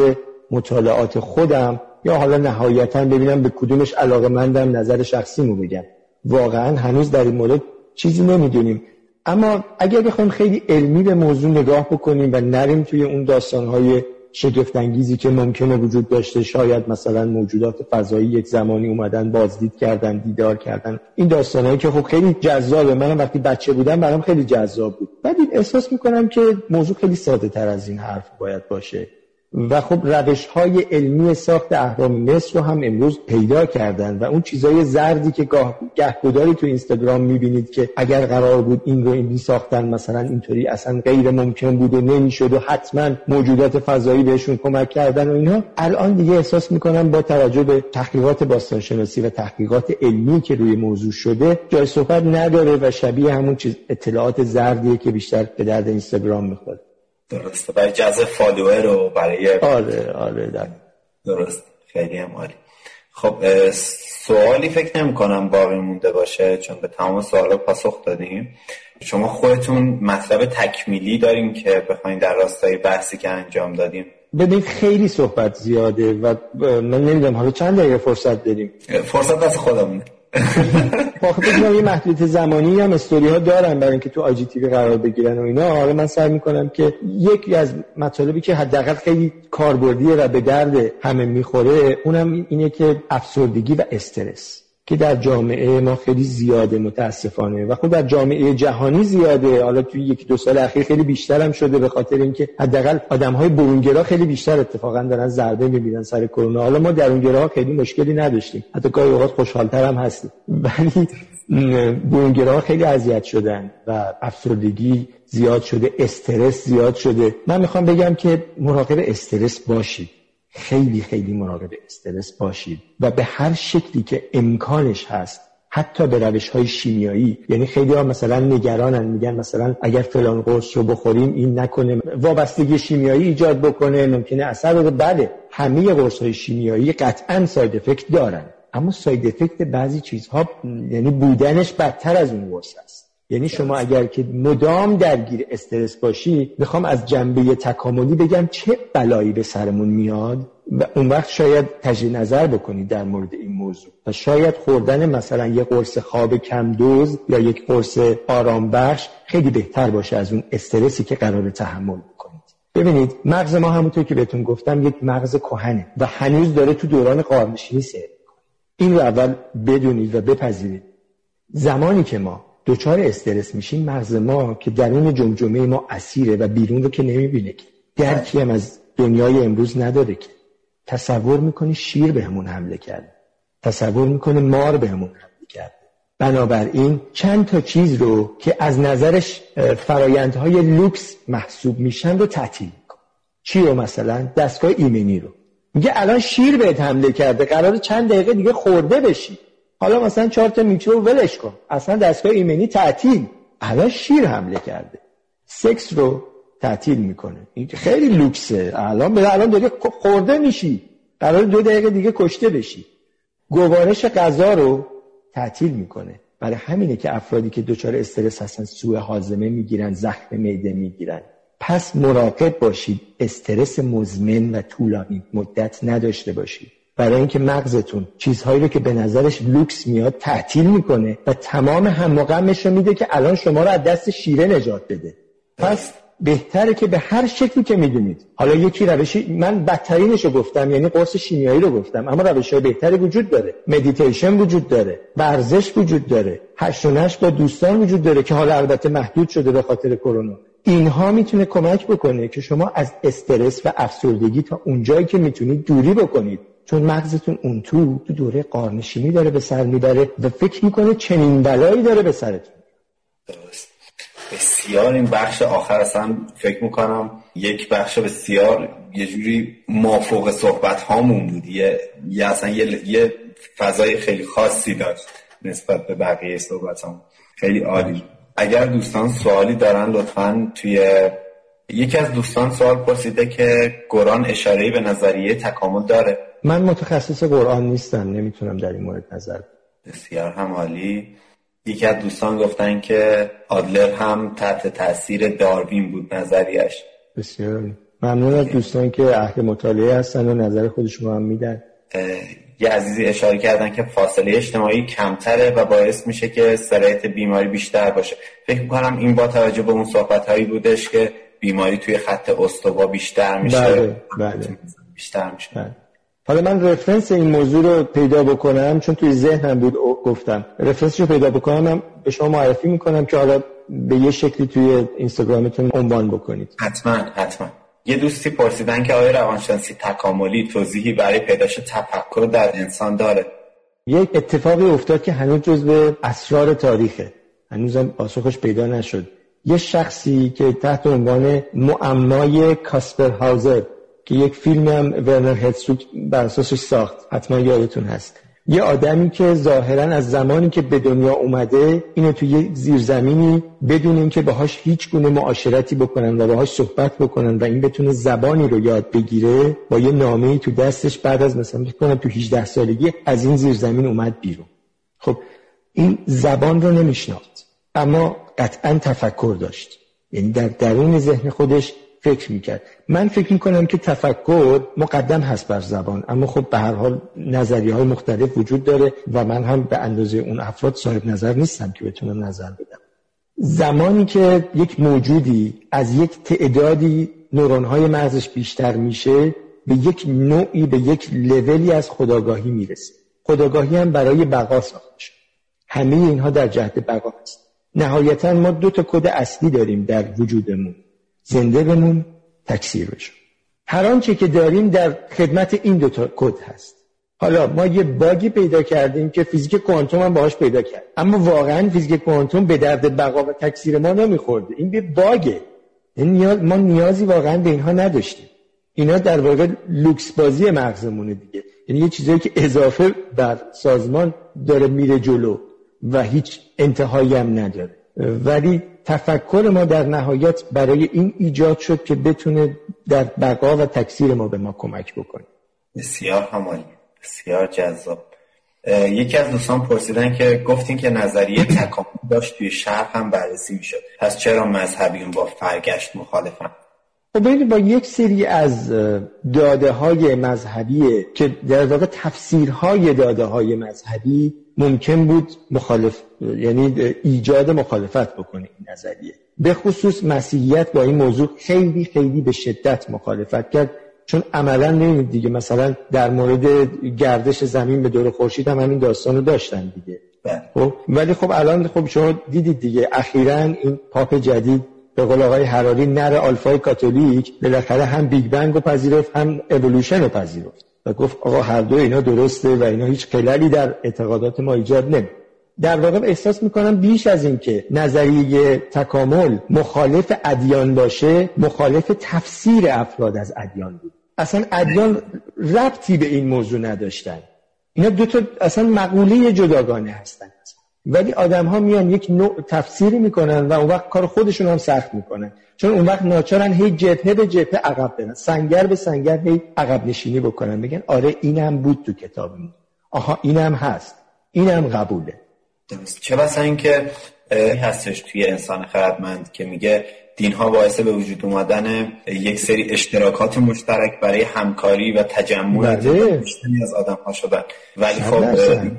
[SPEAKER 2] مطالعات خودم یا حالا نهایتا ببینم به کدومش علاقه مندم نظر شخصیمو بگم. واقعا هنوز در این مورد چیزی نمی‌دونیم. اما اگر بخوایم خیلی علمی به موضوع نگاه بکنیم و نریم توی اون داستانهای شگفتانگیزی که ممکنه وجود داشته شاید مثلا موجودات فضایی یک زمانی اومدن بازدید کردن دیدار کردن. این داستانهایی که خب خیلی جذابه. من وقتی بچه بودم برام خیلی جذاب بود. بعد احساس می‌کنم که موضوع خیلی ساده تر از این حرف باید باشه. و خب روش های علمی ساخت اهرام مصر رو هم امروز پیدا کردن و اون چیزای زردی که گاه گهگداری تو اینستاگرام می‌بینید که اگر قرار بود این رو این ساختن مثلا اینطوری اصلا غیر ممکن بود و نمی‌شد و حتما موجودات فضایی بهشون کمک کردن و اینا الان دیگه احساس می‌کنم با توجه به تحقیقات باستانشناسی و تحقیقات علمی که روی موضوع شده جای صحبت نداره و شبیه همون چیز اطلاعات زردیه که بیشتر به درد اینستاگرام می‌خوره.
[SPEAKER 1] درسته. برای جذب فالوور و برای
[SPEAKER 2] آره آره در.
[SPEAKER 1] درست. خیلی هم عالی. خب سوالی فکر نمی کنم باقی مونده باشه چون به تمام سوالا پاسخ دادیم. شما خودتون مطلب تکمیلی داریم که بخواین در راستای بحثی که انجام دادیم.
[SPEAKER 2] ببین خیلی صحبت زیاده و من نمی‌دونم حالا چند دقیقه فرصت داریم؟
[SPEAKER 1] فرصت دست خودمونه.
[SPEAKER 2] خب یه محدودیت زمانی هم استوری ها دارن برای اینکه تو آجی تیوی قرار بگیرن و اینا. حالا من سعی می‌کنم که یکی از مطالبی که حداقل خیلی کاربردیه و به درد همه می‌خوره اونم اینه که افسردگی و استرس. که در جامعه ما خیلی زیاده متاسفانه. و خب در جامعه جهانی زیاده. حالا توی یک دو سال اخیر خیلی بیشتر هم شده به خاطر اینکه حداقل های برونگرا خیلی بیشتر اتفاقا دارن ضربه می‌بینن سر کرونا. حالا ما در اونگراها خیلی مشکلی نداشتیم. حتی گاهی اوقات خوشحالتر هم هستیم. ولی برونگراها خیلی اذیت شدن و افسردگی زیاد شده استرس زیاد شده. من می‌خوام بگم که مراقب استرس باشید. خیلی خیلی مراقب استرس باشید و به هر شکلی که امکانش هست حتی به روش های شیمیایی یعنی خیلی ها مثلا نگرانن میگن مثلا اگر فلان قرص رو بخوریم این نکنه وابستگی شیمیایی ایجاد بکنه ممکنه اثر بده بله همه قرص های شیمیایی قطعا ساید افکت دارن. اما ساید افکت بعضی چیزها یعنی بودنش بدتر از اون قرص است. یعنی شما اگر که مدام درگیر استرس باشی می‌خوام از جنبه تکاملی بگم چه بلایی به سرمون میاد و اون وقت شاید تجدید نظر بکنید در مورد این موضوع. و شاید خوردن مثلا یک قرص خواب کم دوز یا یک قرص آرام بخش خیلی بهتر باشه از اون استرسی که قرار تحمل بکنید. ببینید مغز ما همونطور که بهتون گفتم یک مغز کهنه و هنوز داره تو دوران قارنشینی سیر این رو اول بدونید و بپذیرید. زمانی که ما دچار استرس میشیم مغز ما که درون جمجمه ما اسیره و بیرون رو که نمی‌بینه که. درکی هم از دنیای امروز نداره که. تصور می‌کنه شیر بهمون حمله کرده. تصور می‌کنه مار بهمون حمله کرده. بنابراین چند تا چیز رو که از نظرش فرایندهای لوکس محسوب میشن رو تعطیل می‌کنه. چی رو مثلا؟ دستگاه ایمنی رو. میگه الان شیر بهت حمله کرده. قرار چند دقیقه دیگه خورده بشی. حالا مثلا چهار تا میچو رو ولش کن. اصلا دستگاه ایمنی تعطیل. الان شیر حمله کرده. سکس رو تعطیل می‌کنه. این خیلی لوکسه. الان به الان داری خورده میشی. قرار دو دقیقه دیگه کشته بشی. گوارش غذا رو تعطیل می‌کنه. برای همینه که افرادی که دچار استرس هستن سوء حازمه می‌گیرن زخم معده می‌گیرن. پس مراقب باشید. استرس مزمن و طولانی. مدت نداشته باشید. برای اینکه مغزتون چیزهایی رو که به نظرش لوکس میاد تعطیل می‌کنه و تمام هم رو میده که الان شما رو از دست شیره نجات بده. پس بهتره که به هر شکلی که می‌دونید. حالا یکی روشی من بدترینش رو گفتم یعنی قرص شیمیایی رو گفتم اما روش های بهتری وجود داره. مدیتیشن وجود داره ورزش وجود داره نشت با دوستان وجود داره که حالا البته محدود شده به خاطر کرونا. اینها می‌تونه کمک بکنه که شما از استرس و افسردگی تا اونجایی که می‌تونید دوری بکنید. چون مغزتون اون تو تو دوره قارنشینی داره به سر می‌بره و فکر می‌کنه چنین بلایی داره به سرتون.
[SPEAKER 1] بسیار این بخش آخر اصلا فکر می‌کنم یک بخش بسیار یه جوری مافوق صحبت هامون بود. یه, یه اصلا یه, یه فضای خیلی خاصی داشت نسبت به بقیه صحبت هم. خیلی عالی. اگر دوستان سوالی دارن لطفا توی یکی از دوستان سوال پرسیده که قرآن اشاره به نظریه تکامل داره.
[SPEAKER 2] من متخصص قرآن نیستم نمی‌تونم در این مورد نظر
[SPEAKER 1] بسیار هم عالی. یکی از دوستان گفتن که آدلر هم تحت تاثیر داروین بود نظریش
[SPEAKER 2] بسیار ممنون از دوستان که اهل مطالعه هستن و نظر خودشون هم میدن.
[SPEAKER 1] یه عزیزی اشاره کردن که فاصله اجتماعی کمتره و باعث میشه که سرایت بیماری بیشتر باشه. فکر می‌کنم این با توجه به اون صحبت هایی بودش که بیماری توی خط استوا بیشتر میشه.
[SPEAKER 2] بله بله.
[SPEAKER 1] بیشتر میشه.
[SPEAKER 2] بله. حالا من رفرنس این موضوع رو پیدا بکنم چون توی ذهنم بود گفتم. رفرنس رو پیدا بکنم هم به شما معرفی می‌کنم که حالا به یه شکلی توی اینستاگرامتون عنوان بکنید.
[SPEAKER 1] حتما حتما. یه دوستی پرسیدن که آیا روانشناسی تکاملی توضیحی برای پیداش تفکر در انسان داره؟
[SPEAKER 2] یک اتفاقی افتاد که هنوز جز به اسرار تاریخه. هنوزم پاسخش پیدا نشد. یه شخصی که تحت عنوان معمای کاسپر هاوزر که یک فیلم هم ورنر هتسوک بر اساسش ساخت. حتما یادتون هست. یه آدمی که ظاهرا از زمانی که به دنیا اومده اینو توی یه زیرزمینی بدون اینکه باهاش هیچ گونه معاشرتی بکنن و باهاش صحبت بکنن و این بتونه زبانی رو یاد بگیره با یه نامه تو دستش بعد از مثلا کنم تو 18 سالگی از این زیرزمین اومد بیرون. خب این زبان رو نمیشناخت. اما قطعا تفکر داشت. یعنی در درون ذهن خودش فکر می‌کرد. من فکر می‌کنم که تفکر مقدم هست بر زبان اما خب به هر حال نظریه های مختلف وجود داره و من هم به اندازه اون افراد صاحب نظر نیستم که بتونم نظر بدم. زمانی که یک موجودی از یک تعدادی نورون های مغزش بیشتر میشه به یک نوعی به یک لولی از خودآگاهی می‌رسه. خودآگاهی هم برای بقا ساخته شد همه اینها در جهت بقا هست. نهایتا ما دو تا کد اصلی داریم در وجودمون. زنده بمون تکثیر بشو هر آنچه که داریم در خدمت این دو تا کد هست. حالا ما یه bug ی پیدا کردیم که فیزیک کوانتوم هم باهاش پیدا کرد. اما واقعا فیزیک کوانتوم به درد بقا و تکثیر ما نمیخورده. این یه bug ه. ما نیازی واقعا به اینها نداشتیم. اینا در واقع لوکس بازی مغزمونه دیگه. یعنی یه چیزایی که اضافه بر سازمان داره میره جلو. و هیچ انتهایی هم نداره. ولی تفکر ما در نهایت برای این ایجاد شد که بتونه در بقا و تکثیر ما به ما کمک بکنه.
[SPEAKER 1] بسیار همانی بسیار جذاب. یکی از دوستان پرسیدن که گفتین که نظریه تکامل داشت توی شهر هم بررسی می‌شد. پس چرا مذهبیون با فرگشت مخالفن؟
[SPEAKER 2] خب با یک سری از داده های مذهبی که در واقع تفسیرهای داده های مذهبی ممکن بود مخالف یعنی ایجاد مخالفت بکنه این نظریه. به خصوص مسیحیت با این موضوع خیلی خیلی به شدت مخالفت کرد چون عملا نمی‌دید دیگه مثلا در مورد گردش زمین به دور خورشید هم همین داستان رو داشتن دیگه.
[SPEAKER 1] بله.
[SPEAKER 2] خب ولی خب الان خب شما دیدید دیگه اخیرا این پاپ جدید به قول آقای حراری نر آلفای کاتولیک بالاخره هم بیگ بنگ رو پذیرفت هم اولوشن رو پذیرفت. و گفت آقا هر دو اینا درسته و اینا هیچ خللی در اعتقادات ما ایجاد نمی در واقع احساس می‌کنم بیش از این که نظریه تکامل مخالف ادیان باشه مخالف تفسیر افراد از ادیان بود. اصلا ادیان ربطی به این موضوع نداشتن. اینا دو تا اصلا مقوله جداگانه هستن. ولی آدم ها میان یک نوع تفسیری می‌کنن و اون وقت کار خودشون هم سخت می‌کنن چون اون وقت ناچارن هی جبهه به جبهه عقب برن. سنگر به سنگر هی عقب نشینی بکنن. بگن آره اینم بود تو کتابمون آها اینم هست. اینم قبوله.
[SPEAKER 1] درست. چه بسا اینکه هستش توی انسان خردمند که میگه دین ها باعث به وجود اومدن یک سری اشتراکات مشترک برای همکاری و تجمع
[SPEAKER 2] بله.
[SPEAKER 1] از آدم ها شدن. ولی خب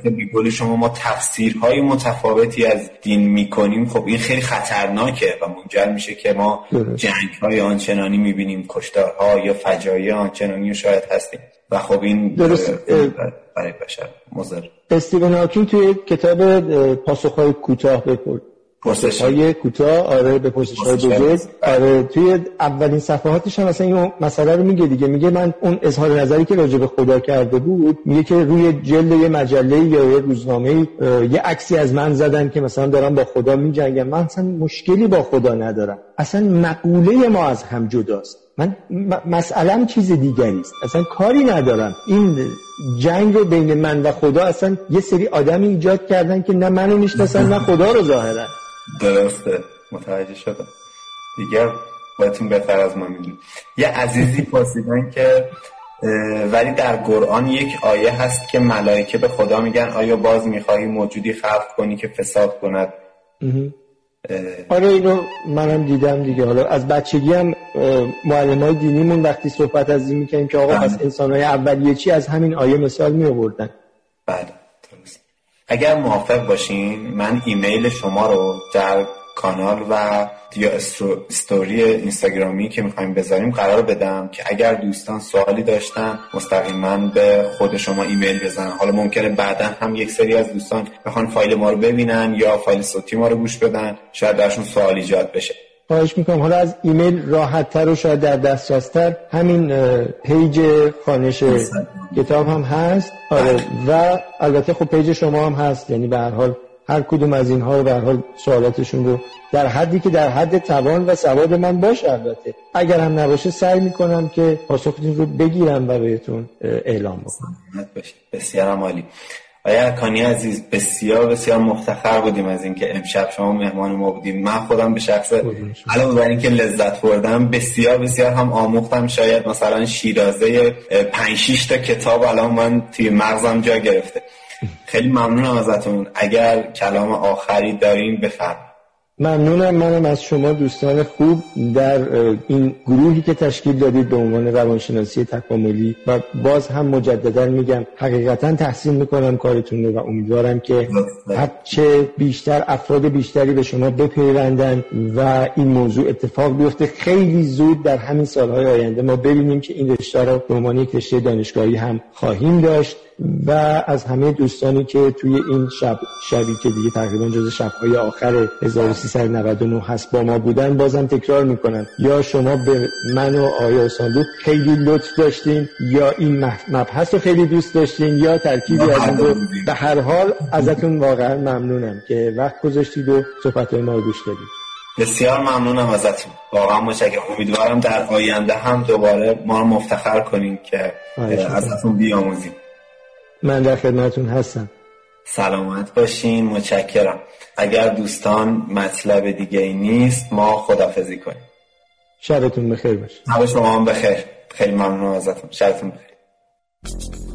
[SPEAKER 1] بیگولی شما ما تفسیرهای متفاوتی از دین می‌کنیم. خب این خیلی خطرناکه و منجر میشه که ما جنگ های آنچنانی می‌بینیم کشتارها یا فجایع آنچنانی شاید هستیم. و خب این
[SPEAKER 2] درست.
[SPEAKER 1] برای بشر مزر
[SPEAKER 2] استیون هاکینگ توی کتاب پاسخهای کوتاه به پرسش های کوتاه آره به پرسش های بزرگ آره توی اولین صفحاتش هم مثلا این مسئله رو میگه دیگه. میگه من اون اظهار نظری که راجع به خدا کرده بود میگه که روی جلد یه مجله یا یه روزنامه یه عکسی از من زدن که مثلا دارم با خدا میجنگم. من اصلا مشکلی با خدا ندارم. اصلا مقوله ما از هم جداست. من مسئله چیز دیگری است. اصلا کاری ندارم. این جنگ بین من و خدا اصلا یه سری آدمی ایجاد کردن که نه منو می‌شناسن نه خدا رو ظاهرن.
[SPEAKER 1] درسته. متوجه شدم. دیگر خودتون بهتر از ما می‌دونید یه عزیزی پرسیدن که ولی در قرآن یک آیه هست که ملائکه به خدا میگن آیا باز می‌خواهی موجودی خلق کنی که فساد کند؟
[SPEAKER 2] آره اینو منم دیدم دیگه. حالا از بچگی هم معلم های دینیمون وقتی صحبت از این می‌کنیم که آقا بله. از انسان های اولیه چی؟ از همین آیه مثال می آوردن
[SPEAKER 1] بله. اگر موافق باشین من ایمیل شما رو در کانال و یا استوری اینستاگرامی که می‌خوایم بذاریم قرار بدم که اگر دوستان سوالی داشتن مستقیما به خود شما ایمیل بزنن. حالا ممکنه بعدا هم یک سری از دوستان بخوان فایل ما رو ببینن یا فایل صوتی ما رو گوش بدن. شاید درشون سوال ایجاد بشه.
[SPEAKER 2] خواهش می‌کنم. حالا از ایمیل راحت تر و شاید در دسترستر همین پیج خوانش کتاب هم هست. آره. و البته خب پیج شما هم هست. یعنی به هر حال هر کدوم از اینها رو به حال سوالاتشون رو در حدی که در حد توان و سواد من باشه البته. اگر هم نباشه سعی می‌کنم که پاسختون رو بگیرم و بهتون اعلام بکنم.
[SPEAKER 1] بسیار عالی. آیا کانی عزیز بسیار بسیار مفتخر بودیم از اینکه امشب شما مهمان ما بودیم. من خودم به شخص علاوه بر اینکه لذت بردم بسیار بسیار هم آموختم. شاید مثلا شیرازه 5 تا کتاب الان من توی مغزم جا گرفته. خیلی ممنونم ازتون. اگر کلام آخری دارین بفرمایید.
[SPEAKER 2] ممنونم. منم از شما دوستان خوب در این گروهی که تشکیل دادید به عنوان روانشناسی تکاملی و باز هم مجددا میگم حقیقتا تحسین می‌کنم کارتون رو و امیدوارم که هرچه بیشتر افراد بیشتری به شما بپیوندن و این موضوع اتفاق بیفته. خیلی زود در همین سالهای آینده ما ببینیم که این رشته رو به عنوان یک رشته دانشگاهی هم خواهیم داشت. و از همه دوستانی که توی این شب شبی که دیگه تقریبا جز شبهای آخر 1399 هست با ما بودن بازم تکرار می‌کنم. یا شما به من و آیا صندوق خیلی لطف داشتین یا این مبحث رو خیلی دوست داشتین یا ترکیبی از این رو به هر حال ازتون واقعا ممنونم که وقت گذاشتید و صحبت ما رو گوش دادید.
[SPEAKER 1] بسیار ممنونم ازتون. واقعا متشکرم امیدوارم در آینده هم دوباره ما رو مفتخر کنیم که ازتون بیاموزیم.
[SPEAKER 2] من در خدمتون هستم.
[SPEAKER 1] سلامت باشین متشکرم. اگر دوستان مطلب دیگه ای نیست ما خدافزی کنیم.
[SPEAKER 2] شبتون بخیر باشه.
[SPEAKER 1] شب شما هم بخیر. خیلی ممنون ازتون. شبتون بخیر.